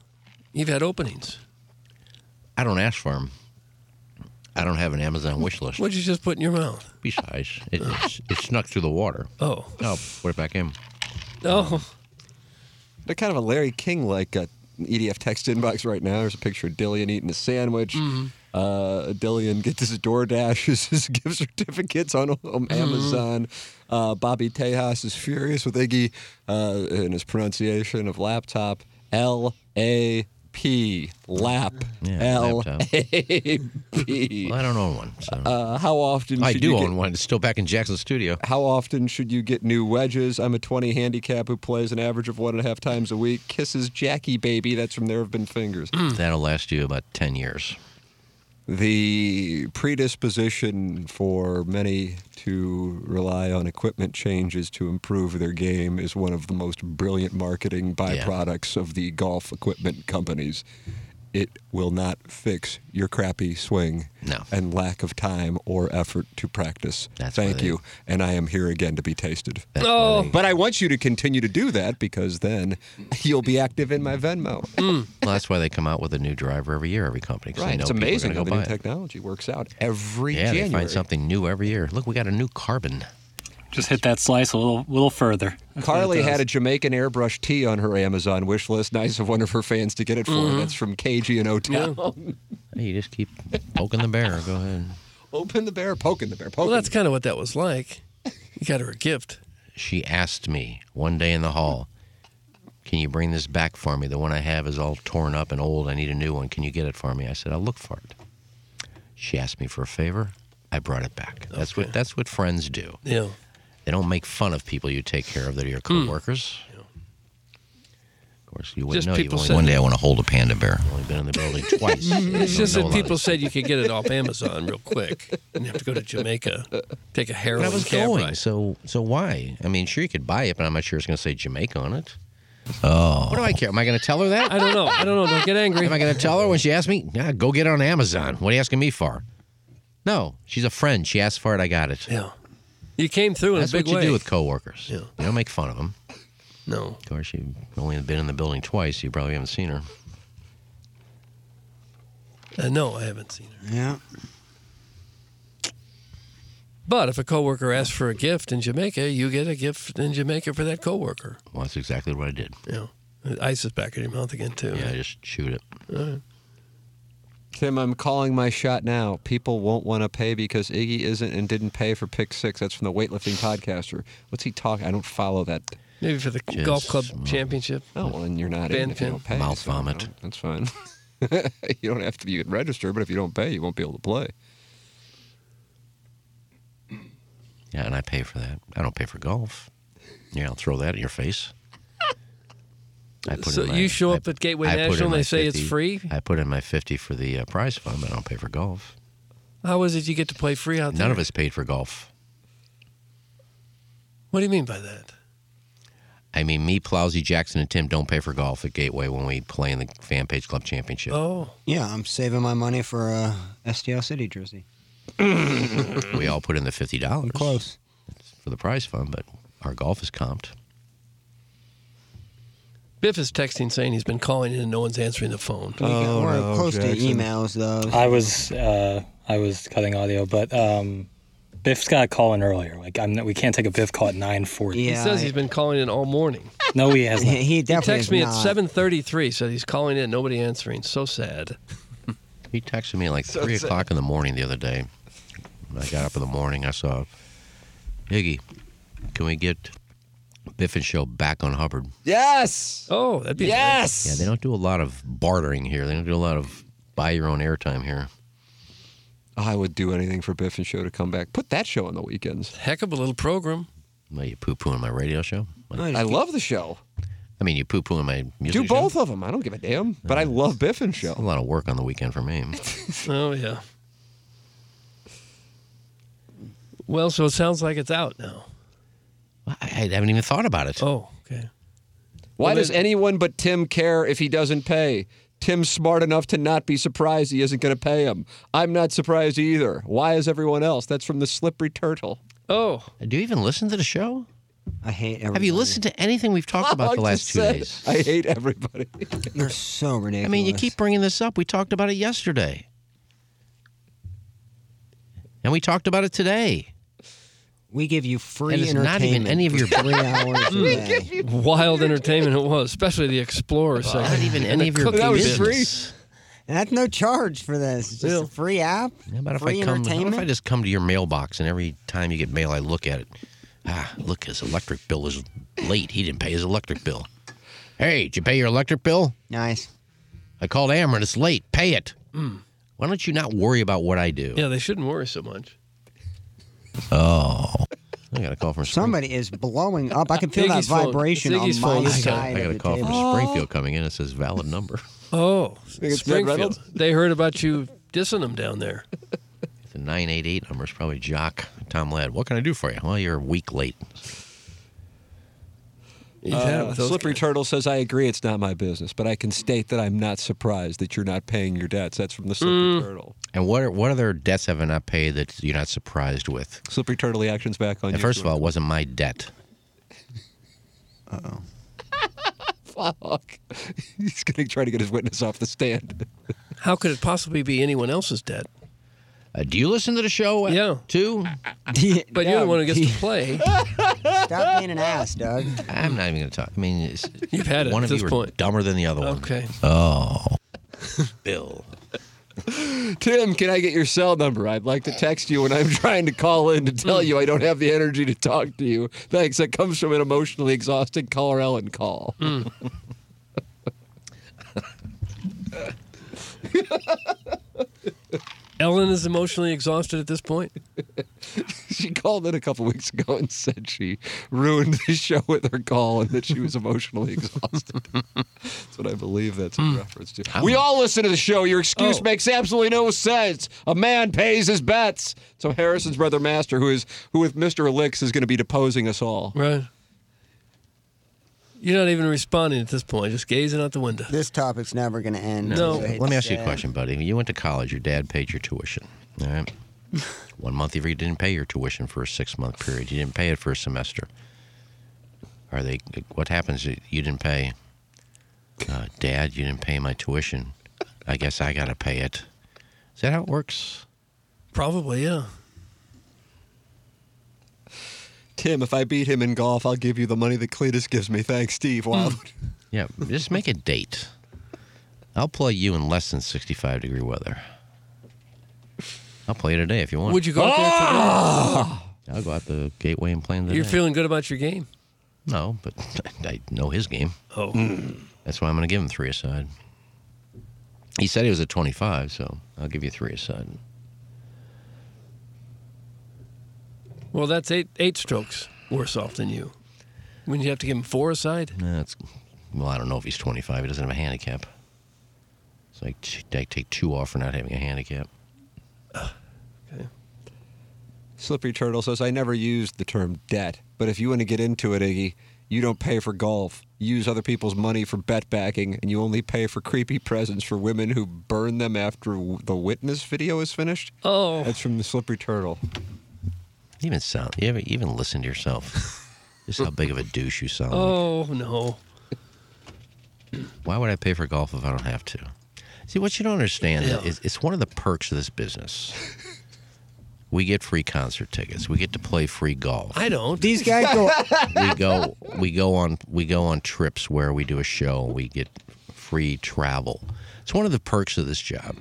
[SPEAKER 5] You've had openings.
[SPEAKER 8] I don't ask for them. I don't have an Amazon wish list.
[SPEAKER 5] What'd you just put in your mouth?
[SPEAKER 8] Besides, it, it's, it snuck through the water.
[SPEAKER 5] Oh.
[SPEAKER 8] Oh, put it back in.
[SPEAKER 5] Oh.
[SPEAKER 3] They're kind of a Larry King like uh, EDF text inbox right now. There's a picture of Dillion eating a sandwich. Uh, Dillion gets his DoorDash, his gift certificates on, on Amazon. Uh, Bobby Tejas is furious with Iggy uh, in his pronunciation of laptop. L A P lap.
[SPEAKER 8] Yeah,
[SPEAKER 3] L. A P.
[SPEAKER 8] Well, I don't own one. So.
[SPEAKER 3] Uh, how often?
[SPEAKER 8] I do own
[SPEAKER 3] get-
[SPEAKER 8] one. It's still back in Jackson's studio.
[SPEAKER 3] How often should you get new wedges? I'm a 20 handicap who plays an average of one and a half times a week. Kisses Jackie Baby. That's from There Have Been Fingers.
[SPEAKER 8] That'll last you about 10 years.
[SPEAKER 3] The predisposition for many to rely on equipment changes to improve their game is one of the most brilliant marketing byproducts of the golf equipment companies. It will not fix your crappy swing
[SPEAKER 8] No.
[SPEAKER 3] and lack of time or effort to practice.
[SPEAKER 8] That's
[SPEAKER 3] Thank
[SPEAKER 8] they-
[SPEAKER 3] you. And I am here again to be tasted.
[SPEAKER 5] Oh.
[SPEAKER 8] they-
[SPEAKER 3] But I want you to continue to do that because then you'll be active in my Venmo.
[SPEAKER 8] well, that's why they come out with a new driver every year, every company. 'cause they
[SPEAKER 3] Right.
[SPEAKER 8] know
[SPEAKER 3] It's amazing how the new
[SPEAKER 8] it.
[SPEAKER 3] technology works out every
[SPEAKER 8] Yeah,
[SPEAKER 3] January.
[SPEAKER 8] they find something new every year. Look, we got a new carbon.
[SPEAKER 9] Just hit that slice a little, little further. That's
[SPEAKER 3] Carly had a Jamaican airbrush tee on her Amazon wish list. Nice of one of her fans to get it for.
[SPEAKER 5] Mm-hmm.
[SPEAKER 3] her. That's from KG and O Town.
[SPEAKER 8] Hey, you just keep poking the bear. Go ahead.
[SPEAKER 3] Open the bear, poking the bear, poking.
[SPEAKER 5] Well, that's kind of what that was like. You got her a gift.
[SPEAKER 8] She asked me one day in the hall, Can you bring this back for me? The one I have is all torn up and old. I need a new one. Can you get it for me? I said, I'll look for it. She asked me for a favor. I brought it back. That's what that's what friends do.
[SPEAKER 5] Yeah.
[SPEAKER 8] They don't make fun of people you take care of that are your
[SPEAKER 5] Hmm.
[SPEAKER 8] coworkers. course, you wouldn't
[SPEAKER 5] Just
[SPEAKER 8] know.
[SPEAKER 5] People said-
[SPEAKER 8] one day I want to hold a panda bear. I've only been in the building twice.
[SPEAKER 5] It's just
[SPEAKER 8] know
[SPEAKER 5] that people said you could get it off Amazon real quick, and you have to go to Jamaica, take a
[SPEAKER 8] But
[SPEAKER 5] heroin
[SPEAKER 8] I was
[SPEAKER 5] cab
[SPEAKER 8] going,
[SPEAKER 5] ride.
[SPEAKER 8] so so why? I mean, sure you could buy it, but I'm not sure it's going to say Jamaica on it. Oh, what do I care? Am I going to tell her that?
[SPEAKER 5] I don't know. I don't know. Don't get angry.
[SPEAKER 8] Am I going to tell her when she asks me? Yeah, go get it on Amazon. What are you asking me for? No, she's a friend. She asked for it. I got it.
[SPEAKER 5] Yeah. You came through in
[SPEAKER 8] That's
[SPEAKER 5] a big
[SPEAKER 8] what you
[SPEAKER 5] way.
[SPEAKER 8] do with coworkers.
[SPEAKER 5] Yeah.
[SPEAKER 8] You don't make fun of them.
[SPEAKER 5] no.
[SPEAKER 8] Of course, you've only been in the building twice. You probably haven't seen her.
[SPEAKER 5] Uh, no, I haven't seen her.
[SPEAKER 7] Yeah.
[SPEAKER 5] But if a coworker asks for a gift in Jamaica, you get a gift in Jamaica for that coworker.
[SPEAKER 8] Well, that's exactly what I did.
[SPEAKER 5] Yeah. know, ice is back in your mouth again too.
[SPEAKER 8] Yeah, I just shoot it.
[SPEAKER 3] Tim, I'm calling my shot now. People won't want to pay because Iggy isn't and didn't pay for pick six. That's from the weightlifting podcaster. What's he talking? I don't follow that.
[SPEAKER 5] Maybe for the
[SPEAKER 8] Just
[SPEAKER 5] golf club
[SPEAKER 8] smoke.
[SPEAKER 5] championship.
[SPEAKER 3] Oh, well, then you're not
[SPEAKER 5] Band
[SPEAKER 3] in if you don't pay.
[SPEAKER 8] Mouth
[SPEAKER 3] so, you
[SPEAKER 8] vomit.
[SPEAKER 3] know, that's fine. you don't have to be registered, but if you don't pay, you won't be able to play.
[SPEAKER 8] Yeah, and I pay for that. I don't pay for golf. Yeah, I'll throw that in your face. I put
[SPEAKER 5] So
[SPEAKER 8] in my-
[SPEAKER 5] you show
[SPEAKER 8] I-
[SPEAKER 5] up at Gateway
[SPEAKER 8] I
[SPEAKER 5] National and
[SPEAKER 8] my
[SPEAKER 5] they say it's free?
[SPEAKER 8] I put in my 50 for the uh, prize fund, but I don't pay for golf.
[SPEAKER 5] How is it you get to play free out there?
[SPEAKER 8] None of us paid for golf.
[SPEAKER 5] What do you mean by that?
[SPEAKER 8] I mean, me, Plowsy, Jackson, and Tim don't pay for golf at Gateway when we play in the Fan Page Club Championship.
[SPEAKER 5] Oh,
[SPEAKER 7] Yeah, I'm saving my money for a STL City jersey.
[SPEAKER 8] We all put in the $50
[SPEAKER 7] Close.
[SPEAKER 8] for the prize fund, but our golf is comped.
[SPEAKER 5] Biff is texting saying he's been calling in and no one's answering the phone.
[SPEAKER 7] We got- we're
[SPEAKER 3] no,
[SPEAKER 7] close to
[SPEAKER 3] Jackson.
[SPEAKER 7] emails though.
[SPEAKER 9] I was uh, I was cutting audio, but um, Biff's got a call in earlier. Like I'm, we can't take a Biff call at 9:40.
[SPEAKER 5] He
[SPEAKER 7] Yeah,
[SPEAKER 5] says
[SPEAKER 7] I-
[SPEAKER 5] he's been calling in all morning.
[SPEAKER 9] No, he has
[SPEAKER 7] he,
[SPEAKER 9] not.
[SPEAKER 7] he
[SPEAKER 5] He
[SPEAKER 7] definitely
[SPEAKER 5] texted me
[SPEAKER 7] is
[SPEAKER 5] at
[SPEAKER 7] not.
[SPEAKER 5] 7:33, said he's calling in, nobody answering. So sad.
[SPEAKER 8] He texted me at like 3 o'clock in the morning the other day. When I got up in the morning, I saw, Iggy, can we get Biff and Show back on Hubbard?
[SPEAKER 3] Yes.
[SPEAKER 5] Oh, that'd be
[SPEAKER 3] Yes.
[SPEAKER 8] Yeah, they don't do a lot of bartering here. They don't do a lot of buy your own airtime here.
[SPEAKER 3] I would do anything for Biff and Show to come back. Put that show on the weekends.
[SPEAKER 5] Heck of a little program.
[SPEAKER 8] Well, you poo pooing my radio show?
[SPEAKER 7] No, just
[SPEAKER 3] I love the show.
[SPEAKER 8] I mean, you poo pooing my music
[SPEAKER 3] Do
[SPEAKER 8] show?
[SPEAKER 3] both of them. I don't give a damn. But I love Biff and
[SPEAKER 8] A lot of work on the weekend for me.
[SPEAKER 5] Oh yeah. Well, so it sounds like it's out now.
[SPEAKER 8] I, I haven't even thought about it.
[SPEAKER 5] Oh, okay.
[SPEAKER 3] Why
[SPEAKER 5] Well,
[SPEAKER 3] does
[SPEAKER 5] then-
[SPEAKER 3] anyone but Tim care if he doesn't pay? Tim's smart enough to not be surprised he isn't going to pay him. I'm not surprised either. Why is everyone else? That's from the Slippery Turtle.
[SPEAKER 5] Oh,
[SPEAKER 8] Do you even listen to the show?
[SPEAKER 7] I hate everybody.
[SPEAKER 8] Have you listened to anything we've talked about the last two
[SPEAKER 3] said,
[SPEAKER 8] days?
[SPEAKER 3] I hate everybody.
[SPEAKER 7] You're so ridiculous.
[SPEAKER 8] I mean, you keep bringing this up. We talked about it yesterday. And we talked about it today.
[SPEAKER 7] We give you free
[SPEAKER 8] And it's not even any of your-
[SPEAKER 7] three hours a day.
[SPEAKER 5] wild entertainment it was, especially the Explorer segment.
[SPEAKER 8] Not even any of your
[SPEAKER 5] cooking
[SPEAKER 3] That was free.
[SPEAKER 7] And that's no charge for this. It's just
[SPEAKER 5] Yeah.
[SPEAKER 7] a free app.
[SPEAKER 8] How about if
[SPEAKER 7] free
[SPEAKER 8] I come? How about
[SPEAKER 7] entertainment.
[SPEAKER 8] if I just come to your mailbox and every time you get mail, I look at it. Ah, look, his electric bill is late. He didn't pay his electric bill. Hey, did you pay your electric bill?
[SPEAKER 7] nice.
[SPEAKER 8] I called Ameren. It's late. Pay it. Why don't you not worry about what I do?
[SPEAKER 5] Yeah, they shouldn't worry so much.
[SPEAKER 8] Oh, I got a call from Spring-
[SPEAKER 7] Somebody is blowing up. I can feel
[SPEAKER 5] Iggy's
[SPEAKER 7] that
[SPEAKER 5] phone.
[SPEAKER 7] vibration
[SPEAKER 5] It's Iggy's
[SPEAKER 7] on
[SPEAKER 5] phone
[SPEAKER 7] my
[SPEAKER 5] this time.
[SPEAKER 7] side
[SPEAKER 8] I got
[SPEAKER 7] of
[SPEAKER 8] a
[SPEAKER 7] the
[SPEAKER 8] call
[SPEAKER 7] table.
[SPEAKER 8] from Springfield oh. coming in. It says valid number.
[SPEAKER 5] Oh,
[SPEAKER 3] it's Ted
[SPEAKER 5] Springfield.
[SPEAKER 3] Reynolds?
[SPEAKER 5] They heard about you dissing them down there.
[SPEAKER 8] The 988 number is probably Jock Tom Ladd. What can I do for you? Well, you're a week late.
[SPEAKER 5] You've had it
[SPEAKER 3] Uh, Slippery
[SPEAKER 5] guys.
[SPEAKER 3] Turtle says, I agree it's not my business, but I can state that I'm not surprised that you're not paying your debts. That's from the Slippery
[SPEAKER 5] Mm.
[SPEAKER 3] Turtle.
[SPEAKER 8] And what are, what other debts have I not paid that you're not surprised with?
[SPEAKER 3] Slippery Turtle, the action's back on
[SPEAKER 8] And
[SPEAKER 3] you.
[SPEAKER 8] first of all, it wasn't my debt. Uh oh.
[SPEAKER 3] Fuck. He's going to try to get his witness off the stand.
[SPEAKER 5] How could it possibly be anyone else's debt?
[SPEAKER 8] Uh, do you listen to the show? uh,
[SPEAKER 5] Yeah.
[SPEAKER 8] Too?
[SPEAKER 5] But you're the one who gets
[SPEAKER 7] he-
[SPEAKER 5] to play.
[SPEAKER 7] Stop being an ass, Doug.
[SPEAKER 8] I'm not even going to talk. I mean, it's,
[SPEAKER 5] You've had it
[SPEAKER 8] one
[SPEAKER 5] at
[SPEAKER 8] of
[SPEAKER 5] this
[SPEAKER 8] you are
[SPEAKER 5] point.
[SPEAKER 8] dumber than the other one.
[SPEAKER 5] Okay.
[SPEAKER 8] Oh, Bill.
[SPEAKER 3] Tim, can I get your cell number? I'd like to text you when I'm trying to call in to tell you I don't have the energy to talk to you. Thanks. That comes from an emotionally exhausted caller Ellen call. Hmm.
[SPEAKER 5] Ellen is emotionally exhausted at this point.
[SPEAKER 3] she called in a couple weeks ago and said she ruined the show with her call and that she was emotionally exhausted. that's what I believe that's
[SPEAKER 5] Hmm.
[SPEAKER 3] a reference to. We all listen to the show. Your excuse
[SPEAKER 5] Oh.
[SPEAKER 3] makes absolutely no sense. A man pays his bets. So Harrison's brother Master, who is who with Mr. Elix is going to be deposing us all.
[SPEAKER 5] Right. You're not even responding at this point, just gazing out the window.
[SPEAKER 7] This topic's never going to end.
[SPEAKER 5] No.
[SPEAKER 7] so
[SPEAKER 8] Let me ask you a question, buddy. You went to college. Your dad paid your tuition. All right. One month if you didn't pay your tuition for a six month period. You didn't pay it for a semester. Are they? What happens? if You didn't pay. Uh, Dad, you didn't pay my tuition. I guess I got to pay it. Is that how it works?
[SPEAKER 5] Probably, yeah.
[SPEAKER 3] Tim, if I beat him in golf, I'll give you the money that Cletus gives me. Thanks, Steve. Hmm. Wow.
[SPEAKER 8] Yeah. Just make a date. I'll play you in less than 65 degree weather. I'll play you today if you want.
[SPEAKER 5] Would you go out there today? Ah!
[SPEAKER 8] I'll go out the gateway and play in the
[SPEAKER 5] today? You're feeling good about your game?
[SPEAKER 8] No, but I know his game.
[SPEAKER 5] Oh. Hmm.
[SPEAKER 8] That's why I'm going to give him three aside. He said he was at 25, so I'll give you three aside.
[SPEAKER 5] Well, that's eight eight strokes worse off than you. When you have to give him four aside?
[SPEAKER 8] Nah, That's well, I don't know if he's 25. He doesn't have a handicap. It's like t- I take two off for not having a handicap. Okay.
[SPEAKER 3] Slippery Turtle says, I never used the term debt, but if you want to get into it, Iggy, you don't pay for golf. You use other people's money for bet backing, and you only pay for creepy presents for women who burn them after the witness video is finished.
[SPEAKER 5] Oh.
[SPEAKER 3] That's from the Slippery Turtle.
[SPEAKER 8] Even sound, you ever even listen to yourself? Just how big of a douche you sound. like.
[SPEAKER 5] Oh, no.
[SPEAKER 8] Why would I pay for golf if I don't have to? See, what you don't understand
[SPEAKER 5] Yeah.
[SPEAKER 8] is it's one of the perks of this business. We get free concert tickets. We get to play free golf.
[SPEAKER 5] I don't.
[SPEAKER 7] These guys go.
[SPEAKER 8] we go we go on we go on trips where we do a show. We get free travel. It's one of the perks of this job.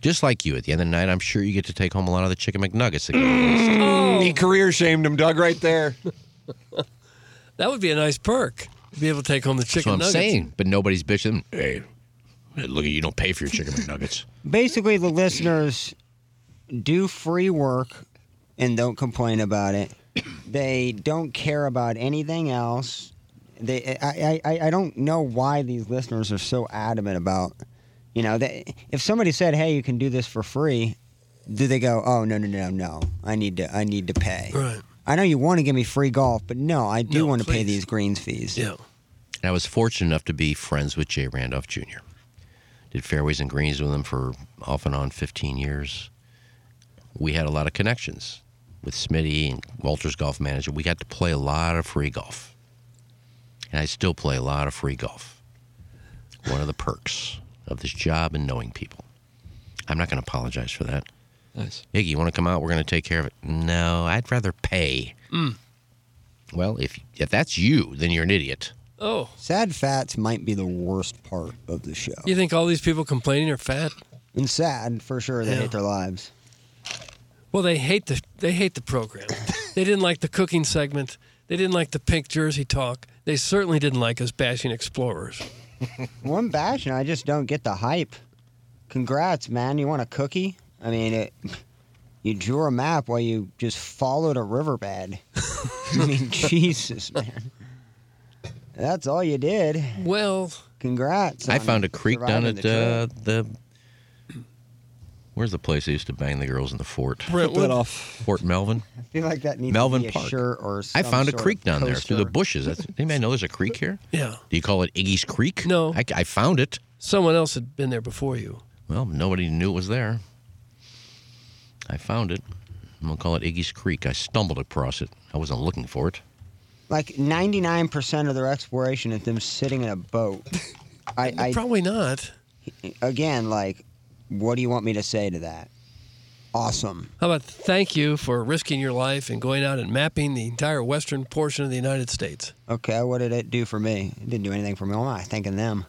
[SPEAKER 8] Just like you, at the end of the night, I'm sure you get to take home a lot of the chicken McNuggets. That get mm.
[SPEAKER 3] He career shamed him, Doug, right there.
[SPEAKER 5] That would be a nice perk. to Be able to take home the
[SPEAKER 8] That's
[SPEAKER 5] chicken
[SPEAKER 8] what I'm
[SPEAKER 5] nuggets.
[SPEAKER 8] saying. But nobody's bitching. Hey, look, you Don't pay for your chicken McNuggets.
[SPEAKER 7] Basically, the listeners do free work and don't complain about it. They don't care about anything else. They, I, I, I- I don't know why these listeners are so adamant about, you know, they, if somebody said, "Hey, you can do this for free," do they go, "Oh no, no, no, no, I need to, I need to pay."
[SPEAKER 5] Right.
[SPEAKER 7] I know you want to give me free golf, but no, I do
[SPEAKER 5] No,
[SPEAKER 7] want to pay
[SPEAKER 5] please.
[SPEAKER 7] these greens fees.
[SPEAKER 5] Yeah.
[SPEAKER 8] And I was fortunate enough to be friends with Jay Randolph Jr. Did fairways and greens with him for off and on 15 years. We had a lot of connections with Smitty and Walter's golf manager. We got to play a lot of free golf. And I still play a lot of free golf. One of the perks of this job and knowing people. I'm not going to apologize for that.
[SPEAKER 3] Nice.
[SPEAKER 8] Iggy, you want to come out? We're going to take care of it. No, I'd rather pay. Mm. Well, if if that's you, then you're an idiot.
[SPEAKER 5] Oh.
[SPEAKER 7] Sad fats might be the worst part of the show.
[SPEAKER 5] You think all these people complaining are fat?
[SPEAKER 7] And sad for sure. They
[SPEAKER 5] Yeah.
[SPEAKER 7] hate their lives.
[SPEAKER 5] Well, they hate the they hate the program. they didn't like the cooking segment. They didn't like the pink jersey talk. They certainly didn't like us bashing explorers.
[SPEAKER 7] One bashing, I just don't get the hype. Congrats, man. You want a cookie? I mean, it, you drew a map while you just followed a riverbed. I mean, Jesus, man. That's all you did.
[SPEAKER 5] Well,
[SPEAKER 7] Congrats.
[SPEAKER 8] I found a creek down at
[SPEAKER 7] the
[SPEAKER 8] uh, the. Where's the place they used to bang the girls in the fort?
[SPEAKER 5] Brentwood.
[SPEAKER 3] off.
[SPEAKER 8] Fort Melvin.
[SPEAKER 7] I feel like that needs
[SPEAKER 8] Melvin
[SPEAKER 7] to be a
[SPEAKER 8] Park.
[SPEAKER 7] shirt or
[SPEAKER 8] I
[SPEAKER 7] some
[SPEAKER 8] found a creek down there through the
[SPEAKER 7] poster.
[SPEAKER 8] bushes. That's, anybody know there's a creek here?
[SPEAKER 5] Yeah.
[SPEAKER 8] Do you call it Iggy's Creek?
[SPEAKER 5] No.
[SPEAKER 8] I, I found it.
[SPEAKER 5] Someone else had been there before you.
[SPEAKER 8] Well, nobody knew it was there. I found it. I'm gonna call it Iggy's Creek. I stumbled across it. I wasn't looking for it.
[SPEAKER 7] Like 99% of their exploration is them sitting in a boat. I, I
[SPEAKER 5] Probably not.
[SPEAKER 7] again, like, what do you want me to say to that? Awesome.
[SPEAKER 5] How about thank you for risking your life and going out and mapping the entire western portion of the United States?
[SPEAKER 7] Okay, what did it do for me? It didn't do anything for me. Why am I thanking them?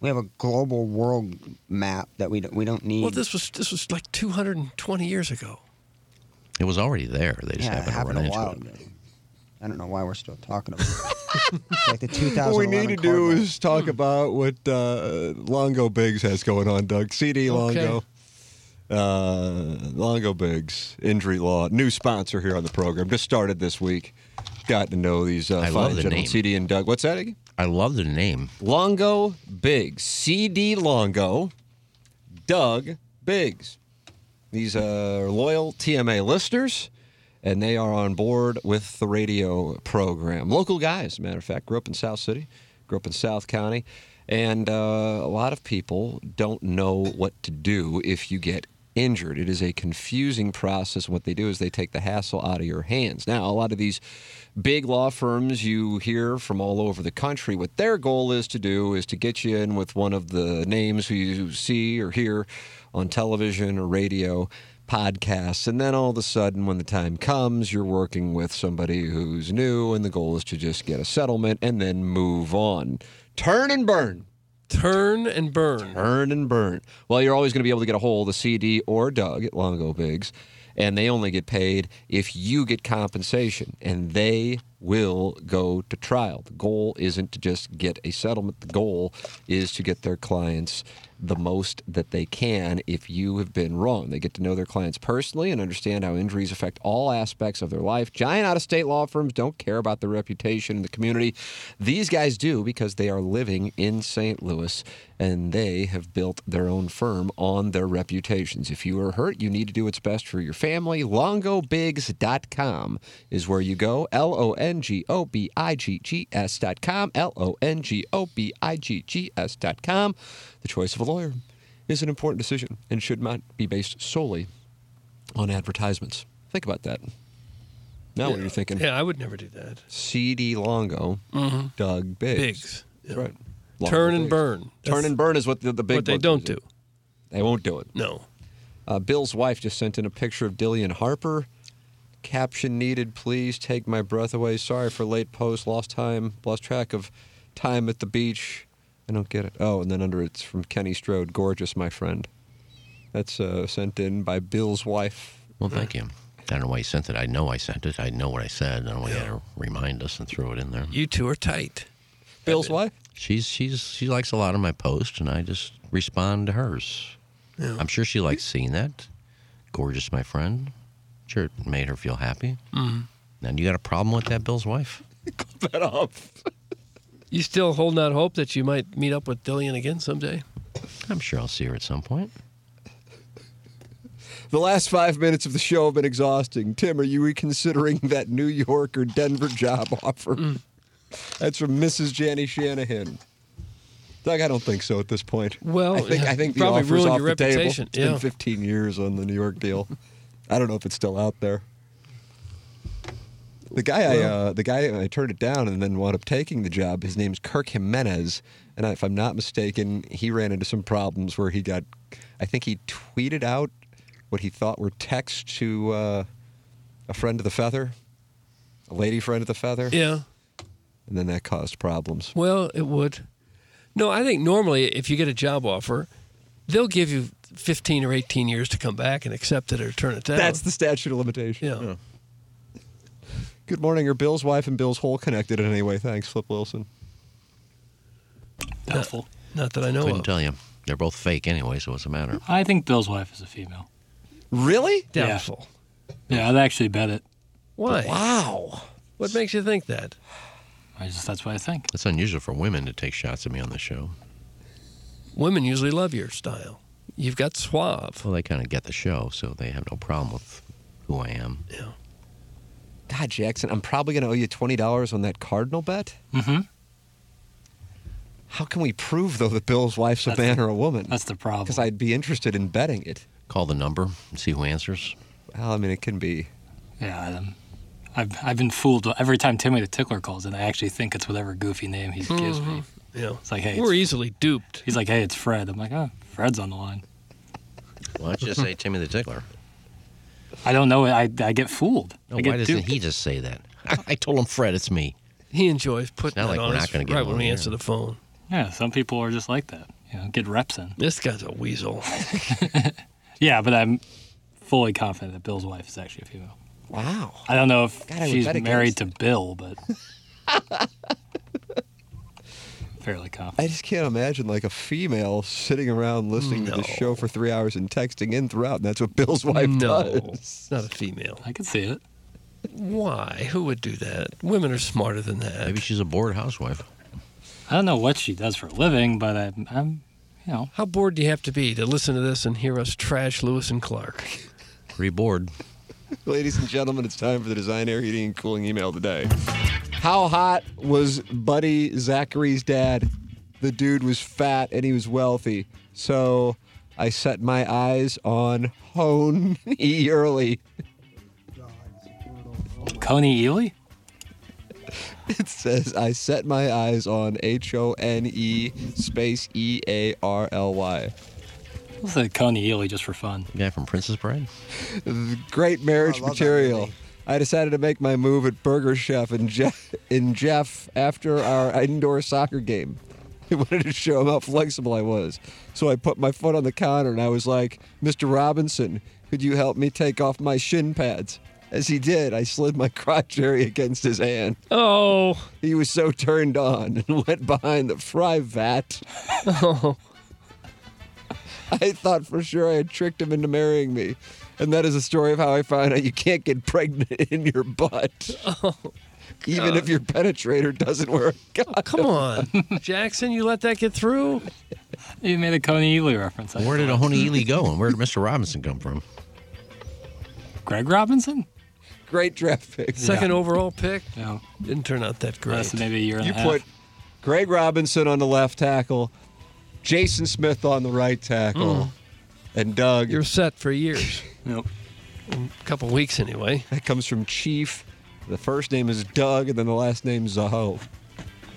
[SPEAKER 7] We have a global world map that we don't, we don't need.
[SPEAKER 5] Well, this was this was like 220 years ago.
[SPEAKER 8] It was already there. They just
[SPEAKER 7] yeah, it
[SPEAKER 8] happened to run
[SPEAKER 7] a
[SPEAKER 8] into
[SPEAKER 7] while
[SPEAKER 8] it.
[SPEAKER 7] ago. I don't know why we're still talking about it. It's like the 2011
[SPEAKER 3] What we need to do
[SPEAKER 7] Cardinals.
[SPEAKER 3] is talk about what uh, Longo Biggs has going on, Doug. CD
[SPEAKER 5] Okay.
[SPEAKER 3] Longo. Uh, Longo Biggs, Injury Law, new sponsor here on the program. Just started this week. Got to know these uh,
[SPEAKER 8] I
[SPEAKER 3] fine
[SPEAKER 8] love the
[SPEAKER 3] gentlemen,
[SPEAKER 8] name.
[SPEAKER 3] CD and Doug. What's that again?
[SPEAKER 8] I love the name.
[SPEAKER 3] Longo Biggs, CD Longo, Doug Biggs. These are loyal TMA listeners, and they are on board with the radio program. Local guys, matter of fact. Grew up in South City, grew up in South County, and uh, a lot of people don't know what to do if you get injured. It is a confusing process. What they do is they take the hassle out of your hands. Now, a lot of these big law firms you hear from all over the country, what their goal is to do is to get you in with one of the names who you see or hear on television or radio podcasts. And then all of a sudden, when the time comes, you're working with somebody who's new, and the goal is to just get a settlement and then move on. Turn and burn.
[SPEAKER 5] Turn and burn.
[SPEAKER 3] Turn and burn. Well, you're always going to be able to get a hold of CD or Doug at Longo Biggs, and they only get paid if you get compensation, and they will go to trial. The goal isn't to just get a settlement, the goal is to get their clients the most that they can if you have been wrong. They get to know their clients personally and understand how injuries affect all aspects of their life. Giant out of state law firms don't care about their reputation in the community. These guys do because they are living in St. Louis and they have built their own firm on their reputations. If you are hurt, you need to do what's best for your family. LongoBiggs.com is where you go. L O N G O B I G G S.com. L O N G O B I G G S.com. The choice of a lawyer is an important decision and should not be based solely on advertisements. Think about that. Now, what are you thinking?
[SPEAKER 5] Yeah, I would never do that.
[SPEAKER 3] C.D. Longo,
[SPEAKER 5] Mhm.
[SPEAKER 3] Doug Biggs.
[SPEAKER 5] Biggs.
[SPEAKER 3] That's right. Longo
[SPEAKER 5] Turn and
[SPEAKER 3] Biggs.
[SPEAKER 5] burn.
[SPEAKER 3] Turn and burn is what the, the big
[SPEAKER 5] what they don't do.
[SPEAKER 3] They won't do it.
[SPEAKER 5] No.
[SPEAKER 3] Uh, Bill's wife just sent in a picture of Dillion Harper. Caption needed, please take my breath away. Sorry for late post, lost time, lost track of time at the beach. I don't get it. Oh, and then under it's from Kenny Strode, gorgeous, my friend. That's uh, sent in by Bill's wife.
[SPEAKER 8] Well, thank you. I don't know why you sent it. I know I sent it. I know what I said. I don't know why you had to remind us and throw it in there.
[SPEAKER 5] You two are tight.
[SPEAKER 3] Bill's wife?
[SPEAKER 8] She's she's she likes a lot of my posts, and I just respond to hers.
[SPEAKER 5] Yeah.
[SPEAKER 8] I'm sure she likes seeing that. Gorgeous, my friend. Sure, it made her feel happy.
[SPEAKER 5] Mm-hmm.
[SPEAKER 8] Now, you got a problem with that, Bill's wife?
[SPEAKER 3] Cut that off.
[SPEAKER 5] You still holding out hope that you might meet up with Dillion again someday?
[SPEAKER 8] I'm sure I'll see her at some point.
[SPEAKER 3] The last five minutes of the show have been exhausting. Tim, are you reconsidering that New York or Denver job offer?
[SPEAKER 5] Mm.
[SPEAKER 3] That's from Mrs. Janny Shanahan. Doug, I don't think so at this point.
[SPEAKER 5] Well,
[SPEAKER 3] I think I think the
[SPEAKER 5] probably
[SPEAKER 3] offer's
[SPEAKER 5] ruined
[SPEAKER 3] off
[SPEAKER 5] your
[SPEAKER 3] the table.
[SPEAKER 5] reputation,
[SPEAKER 3] It's been
[SPEAKER 5] yeah.
[SPEAKER 3] 15 years on the New York deal. I don't know if it's still out there. The guy I uh, the guy I turned it down and then wound up taking the job. His name's Kirk Jimenez, and if I'm not mistaken, he ran into some problems where he got. I think he tweeted out what he thought were texts to uh, a friend of the feather, a lady friend of the feather.
[SPEAKER 5] Yeah.
[SPEAKER 3] and then that caused problems.
[SPEAKER 5] Well, it would. No, I think normally if you get a job offer, they'll give you 15 or 18 years to come back and accept it or turn it down.
[SPEAKER 3] That's the statute of limitation.
[SPEAKER 5] Yeah.
[SPEAKER 3] Good morning. Are Bill's wife and Bill's hole connected in any way? Thanks, Flip Wilson.
[SPEAKER 9] Doubtful.
[SPEAKER 5] Not that I know
[SPEAKER 8] Couldn't
[SPEAKER 5] of.
[SPEAKER 8] tell you. They're both fake anyway, so what's the matter?
[SPEAKER 9] I think Bill's wife is a female.
[SPEAKER 3] Really?
[SPEAKER 9] Yeah.
[SPEAKER 5] Doubtful.
[SPEAKER 9] Yeah, I'd actually bet it.
[SPEAKER 5] Why?
[SPEAKER 3] Wow.
[SPEAKER 5] What makes you think that?
[SPEAKER 9] I just that's what I think.
[SPEAKER 8] It's unusual for women to take shots at me on the show.
[SPEAKER 5] Women usually love your style. You've got suave.
[SPEAKER 8] Well, they kind of get the show, so they have no problem with who I am.
[SPEAKER 5] Yeah.
[SPEAKER 3] God, Jackson, I'm probably going to owe you twenty dollars on that Cardinal bet.
[SPEAKER 9] Mm-hmm.
[SPEAKER 3] How can we prove though that Bill's wife's a man or a woman?
[SPEAKER 9] That's the problem.
[SPEAKER 3] Because I'd be interested in betting it.
[SPEAKER 8] Call the number and see who answers.
[SPEAKER 3] Well, I mean, it can be.
[SPEAKER 9] Yeah, I've I've been fooled every time Timmy the Tickler calls, and I actually think it's whatever goofy name he gives me.
[SPEAKER 5] Yeah.
[SPEAKER 9] It's like, hey,
[SPEAKER 5] We're
[SPEAKER 9] it's-
[SPEAKER 5] easily duped.
[SPEAKER 9] He's like, hey, it's Fred. I'm like, oh, Fred's on the line.
[SPEAKER 8] Why don't you just say Timmy the Tickler?
[SPEAKER 9] I don't know. I I get fooled.
[SPEAKER 8] No,
[SPEAKER 9] I get
[SPEAKER 8] why doesn't
[SPEAKER 9] duped.
[SPEAKER 8] he just say that? I told him, Fred, it's me.
[SPEAKER 5] He enjoys putting
[SPEAKER 8] not
[SPEAKER 5] that
[SPEAKER 8] like
[SPEAKER 5] on
[SPEAKER 8] we're
[SPEAKER 5] us
[SPEAKER 8] not gonna get
[SPEAKER 5] right
[SPEAKER 8] him
[SPEAKER 5] when
[SPEAKER 8] on
[SPEAKER 5] we
[SPEAKER 8] the
[SPEAKER 5] answer the phone.
[SPEAKER 9] Yeah, some people are just like that. You know, get reps in.
[SPEAKER 5] This guy's a weasel.
[SPEAKER 9] Yeah, but I'm fully confident that Bill's wife is actually a female.
[SPEAKER 3] Wow.
[SPEAKER 9] I don't know if
[SPEAKER 3] God,
[SPEAKER 9] she's married
[SPEAKER 3] against
[SPEAKER 9] to Bill, but fairly confident.
[SPEAKER 3] I just can't imagine like a female sitting around listening to the show for three hours and texting in throughout. And that's what Bill's wife
[SPEAKER 5] no,
[SPEAKER 3] does.
[SPEAKER 5] not a female.
[SPEAKER 9] I can see it.
[SPEAKER 5] Why? Who would do that? Women are smarter than that.
[SPEAKER 8] Maybe she's a bored housewife.
[SPEAKER 9] I don't know what she does for a living, but I'm, I'm you know.
[SPEAKER 5] How bored do you have to be to listen to this and hear us trash Lewis and Clark?
[SPEAKER 8] Reboard.
[SPEAKER 3] Ladies and gentlemen, it's time for the Design Air Heating and Cooling email today. How hot was Buddy Zachary's dad? The dude was fat and he was wealthy. So I set my eyes on Hone. Early.
[SPEAKER 9] Coney Ely?
[SPEAKER 3] It says I set my eyes on H O N E space E A R L Y.
[SPEAKER 9] Let's say Coney Ely just for fun.
[SPEAKER 8] The Guy from Princess Bride.
[SPEAKER 3] Great marriage
[SPEAKER 7] Oh, I that
[SPEAKER 3] material. I decided to make my move at Burger Chef in Jeff, in Jeff after our indoor soccer game. I wanted to show him how flexible I was. So I put my foot on the counter and I was like, Mr. Robinson, could you help me take off my shin pads? As he did, I slid my crotch area against his hand.
[SPEAKER 5] Oh,
[SPEAKER 3] He was so turned on and went behind the fry vat.
[SPEAKER 5] oh,
[SPEAKER 3] I thought for sure I had tricked him into marrying me. And that is a story of how I found out you can't get pregnant in your butt. Oh, Even if your penetrator doesn't work. Oh, God.
[SPEAKER 5] come on, Jackson! You let that get through?
[SPEAKER 9] You made a Coney Ely reference. I
[SPEAKER 8] Where did
[SPEAKER 9] thought.
[SPEAKER 8] Ahone Ely go, and where did Mr. Robinson come from?
[SPEAKER 9] Greg Robinson?
[SPEAKER 3] Great draft pick.
[SPEAKER 5] Second overall pick
[SPEAKER 9] No.
[SPEAKER 5] didn't turn out that great.
[SPEAKER 9] Lasted maybe a year and
[SPEAKER 3] You
[SPEAKER 9] a half.
[SPEAKER 3] put Greg Robinson on the left tackle, Jason Smith on the right tackle, mm. And Doug.
[SPEAKER 5] You're set for years,
[SPEAKER 9] Nope.
[SPEAKER 5] a couple weeks anyway.
[SPEAKER 3] that comes from Chief. The first name is Doug, and then the last name is Zaho.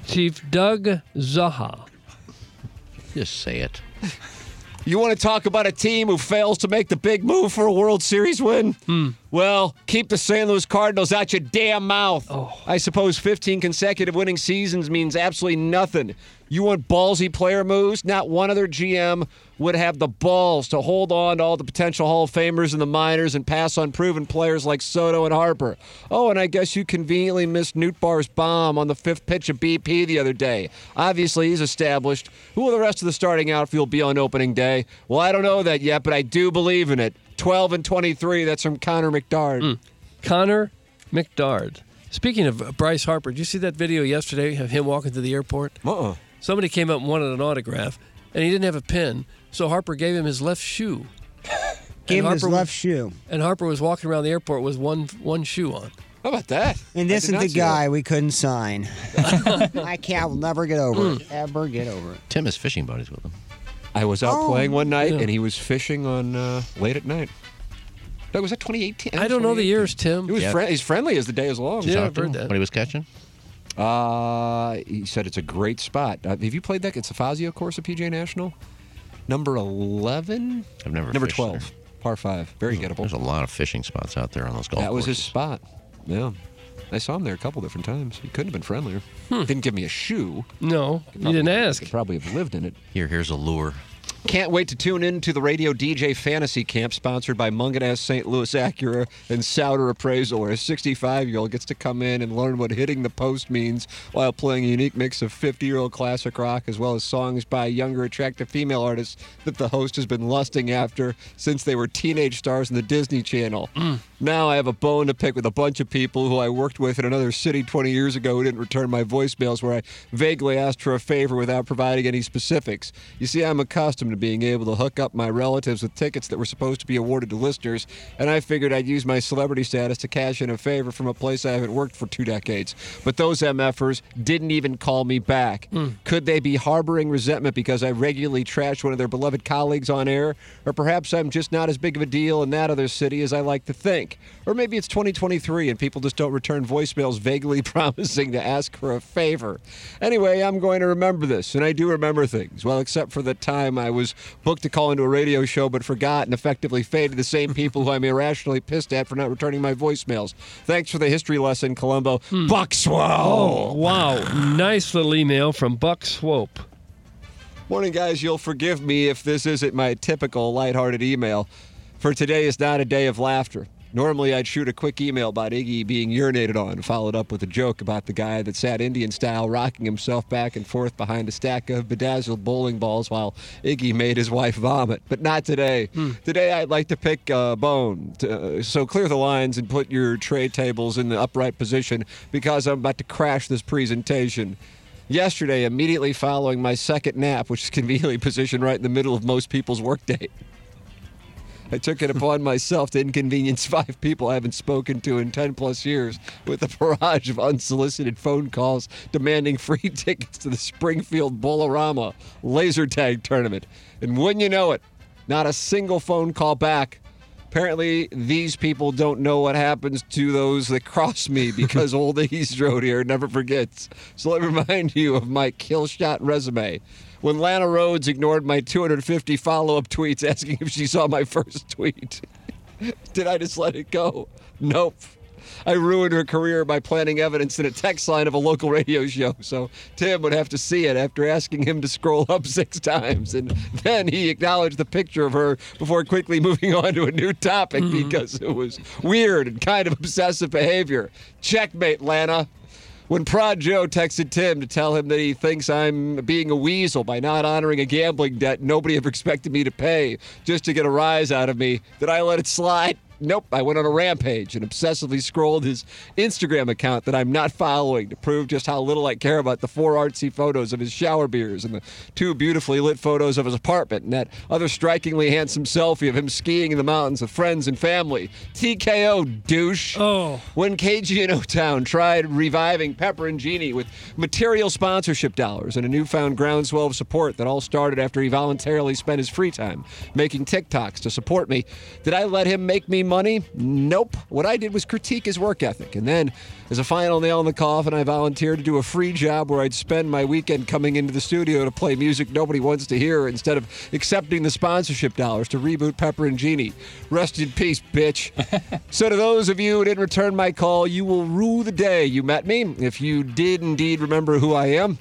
[SPEAKER 5] Chief Doug Zaha.
[SPEAKER 8] Just say it.
[SPEAKER 3] You want to talk about a team who fails to make the big move for a World Series win? Hmm. Well, keep the San Luis Cardinals out your damn mouth. Oh. I suppose 15 consecutive winning seasons means absolutely nothing. You want ballsy player moves? Not one other GM would have the balls to hold on to all the potential Hall of Famers in the minors and pass on proven players like Soto and Harper. Oh, and I guess you conveniently missed Nootbaar's bomb on the fifth pitch of BP the other day. Obviously, he's established. Who will the rest of the starting outfield be on opening day? Well, I don't know that yet, but I do believe in it. 12 and 23, that's from Connor McDard. Hmm.
[SPEAKER 5] Connor McDard. Speaking of Bryce Harper, did you see that video yesterday of him walking to the airport?
[SPEAKER 3] Uh-uh.
[SPEAKER 5] Somebody came up and wanted an autograph, and he didn't have a pen, so Harper gave him his left shoe.
[SPEAKER 7] Gave
[SPEAKER 5] And
[SPEAKER 7] him his
[SPEAKER 5] Harper-
[SPEAKER 7] left shoe.
[SPEAKER 5] And Harper was walking around the airport with one one shoe on.
[SPEAKER 3] How about that?
[SPEAKER 7] And this is the
[SPEAKER 3] see
[SPEAKER 7] guy we couldn't sign. I can't will never get over it. Ever get over it.
[SPEAKER 8] Tim is fishing buddies with him.
[SPEAKER 3] I was out
[SPEAKER 7] Oh.
[SPEAKER 3] playing one night,
[SPEAKER 5] Yeah.
[SPEAKER 3] and he was fishing on uh, late at night. Doug, was that 2018?
[SPEAKER 5] I don't know the years, Tim.
[SPEAKER 3] It was
[SPEAKER 8] Yeah.
[SPEAKER 3] fri- he's friendly as the day is long.
[SPEAKER 5] Yeah, I've heard that.
[SPEAKER 8] What he was catching?
[SPEAKER 3] Uh, he said it's a great spot. Uh, have you played that? It's a Fazio course at PJ National. Number 11?
[SPEAKER 8] I've never
[SPEAKER 3] Number 12.
[SPEAKER 8] there.
[SPEAKER 3] Par 5. Very gettable.
[SPEAKER 8] There's a lot of fishing spots out there on those golf
[SPEAKER 3] That was his spot. Yeah. I saw him there a couple different times. He couldn't have been friendlier.
[SPEAKER 5] Hmm.
[SPEAKER 3] Didn't give me a shoe.
[SPEAKER 5] No, you didn't ask.
[SPEAKER 3] Probably have lived in it.
[SPEAKER 8] Here, here's a lure.
[SPEAKER 3] Can't wait to tune in to the Radio DJ Fantasy Camp sponsored by Mungenast St. Louis Acura and Souter Appraisal, where a 65 year old gets to come in and learn what hitting the post means while playing a unique mix of 50 year old classic rock as well as songs by younger, attractive female artists that the host has been lusting after since they were teenage stars in the Disney Channel. Mm. Now I have a bone to pick with a bunch of people who I worked with in another city 20 years ago who didn't return my voicemails where I vaguely asked for a favor without providing any specifics. You see, I'm accustomed to being able to hook up my relatives with tickets that were supposed to be awarded to listeners, and I figured I'd use my celebrity status to cash in a favor from a place I haven't worked for two decades. But those MFers didn't even call me back. Hmm. Could they be harboring resentment because I regularly trash one of their beloved colleagues on air? Or perhaps I'm just not as big of a deal in that other city as I like to think. Or maybe it's 2023 and people just don't return voicemails vaguely promising to ask for a favor. Anyway, I'm going to remember this, and I do remember things. Well, except for the time I was booked to call into a radio show but forgot and effectively faded the same people who I'm irrationally pissed at for not returning my voicemails. Thanks for the history lesson, Columbo. Hmm. Buck
[SPEAKER 5] Oh, wow. nice little email from Buck Swope.
[SPEAKER 3] Morning, guys. You'll forgive me if this isn't my typical lighthearted email. For today is not a day of laughter. Normally, I'd shoot a quick email about Iggy being urinated on, followed up with a joke about the guy that sat Indian style rocking himself back and forth behind a stack of bedazzled bowling balls while Iggy made his wife vomit. But not today. Today, I'd like to pick a bone. To, uh, so clear the lines and put your tray tables in the upright position because I'm about to crash this presentation. Yesterday, immediately following my second nap, which is conveniently positioned right in the middle of most people's workday. I took it upon myself to inconvenience five people I haven't spoken to in 10 plus years with a barrage of unsolicited phone calls demanding free tickets to the Springfield Bolorama laser tag tournament. And wouldn't you know it, not a single phone call back. Apparently, these people don't know what happens to those that cross me because old East Strode here never forgets. So let me remind you of my kill shot resume. When Lana Rhoades ignored my 250 follow up tweets asking if she saw my first tweet, did I just let it go? Nope. I ruined her career by planting evidence in a text line of a local radio show. So Tim would have to see it after asking him to scroll up six times. And then he acknowledged the picture of her before quickly moving on to a new topic mm-hmm. because it was weird and kind of obsessive behavior. Checkmate, Lana. When Prod Joe texted Tim to tell him that he thinks I'm being a weasel by not honoring a gambling debt nobody ever expected me to pay just to get a rise out of me, did I let it slide? Nope, I went on a rampage and obsessively scrolled his Instagram account that I'm not following to prove just how little I care about the four artsy photos of his shower beers and the two beautifully lit photos of his apartment and that other strikingly handsome selfie of him skiing in the mountains with friends and family. TKO, douche.
[SPEAKER 5] Oh.
[SPEAKER 3] When KG and O-Town tried reviving Pepper and Genie with material sponsorship dollars and a newfound groundswell of support that all started after he voluntarily spent his free time making TikToks to support me, did I let him make me money? Nope. What I did was critique his work ethic. And then, as a final nail in the coffin, I volunteered to do a free job where I'd spend my weekend coming into the studio to play music nobody wants to hear instead of accepting the sponsorship dollars to reboot Pepper and Genie. Rest in peace, bitch. so, to those of you who didn't return my call, you will rue the day you met me. If you did indeed remember who I am,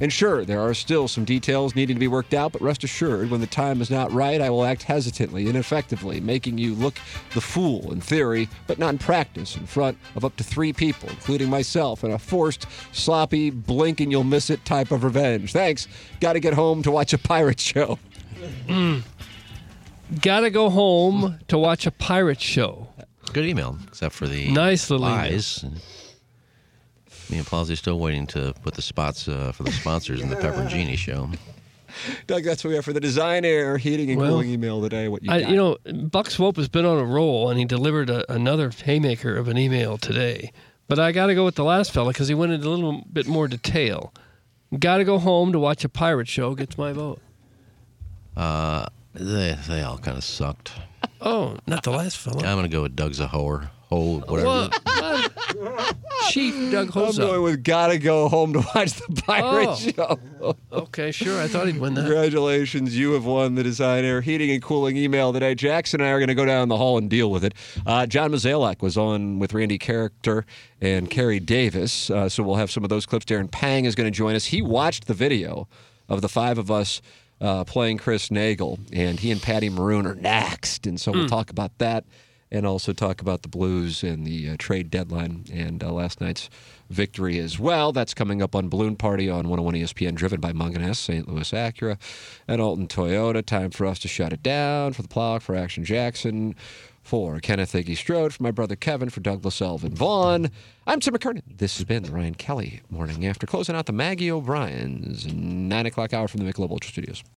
[SPEAKER 3] and sure, there are still some details needing to be worked out, but rest assured, when the time is not right, I will act hesitantly and effectively, making you look the fool in theory, but not in practice, in front of up to three people, including myself, in a forced, sloppy, blink and you'll miss it type of revenge. Thanks. Gotta get home to watch a pirate show. Mm.
[SPEAKER 5] Gotta go home to watch a pirate show.
[SPEAKER 8] Good email, except for the
[SPEAKER 5] Nice little email.
[SPEAKER 8] Lies. Me and Palsy still waiting to put the spots uh, for the sponsors in the Pepper and Genie show.
[SPEAKER 3] Doug, that's what we have for the design air heating and
[SPEAKER 5] Well,
[SPEAKER 3] cooling email today. What you
[SPEAKER 5] I,
[SPEAKER 3] got?
[SPEAKER 5] you know, Buck Swope has been on a roll, and he delivered a, another haymaker of an email today. But I got to go with the last fella because he went into a little bit more detail. Got to go home to watch a pirate show. Gets my vote.
[SPEAKER 8] Uh, they, they all kind of sucked.
[SPEAKER 5] Oh, not the last fella.
[SPEAKER 8] I'm going to go with Doug's a whore. Ho, whatever.
[SPEAKER 5] What? Chief Doug
[SPEAKER 3] I'm going with gotta go home to watch the pirate
[SPEAKER 5] Oh.
[SPEAKER 3] show.
[SPEAKER 5] Okay, sure. I thought he'd win that.
[SPEAKER 3] Congratulations, you have won the design air heating and cooling email today. Jackson and I are going to go down the hall and deal with it. Uh, John Mozeliak was on with Randy Karraker and Carrie Davis, uh, so we'll have some of those clips. Darren Pang is going to join us. He watched the video of the five of us uh, playing Chris Nagel, and he and Patty Maroon are next, and so we'll
[SPEAKER 5] Hmm.
[SPEAKER 3] talk about that. And also talk about the Blues and the uh, trade deadline and uh, last night's victory as well. That's coming up on Balloon Party on 101 ESPN, driven by Mungenast, St. Louis Acura, and Alton Toyota. Time for us to shut it down for the Plow, for Action Jackson, for Kenneth Iggy Strode, for my brother Kevin, for Douglas Elvin Vaughn. I'm Tim McKernan. This has been the Ryan Kelly Morning After, closing out the Maggie O'Brien's 9 o'clock hour from the Michelob Ultra Studios.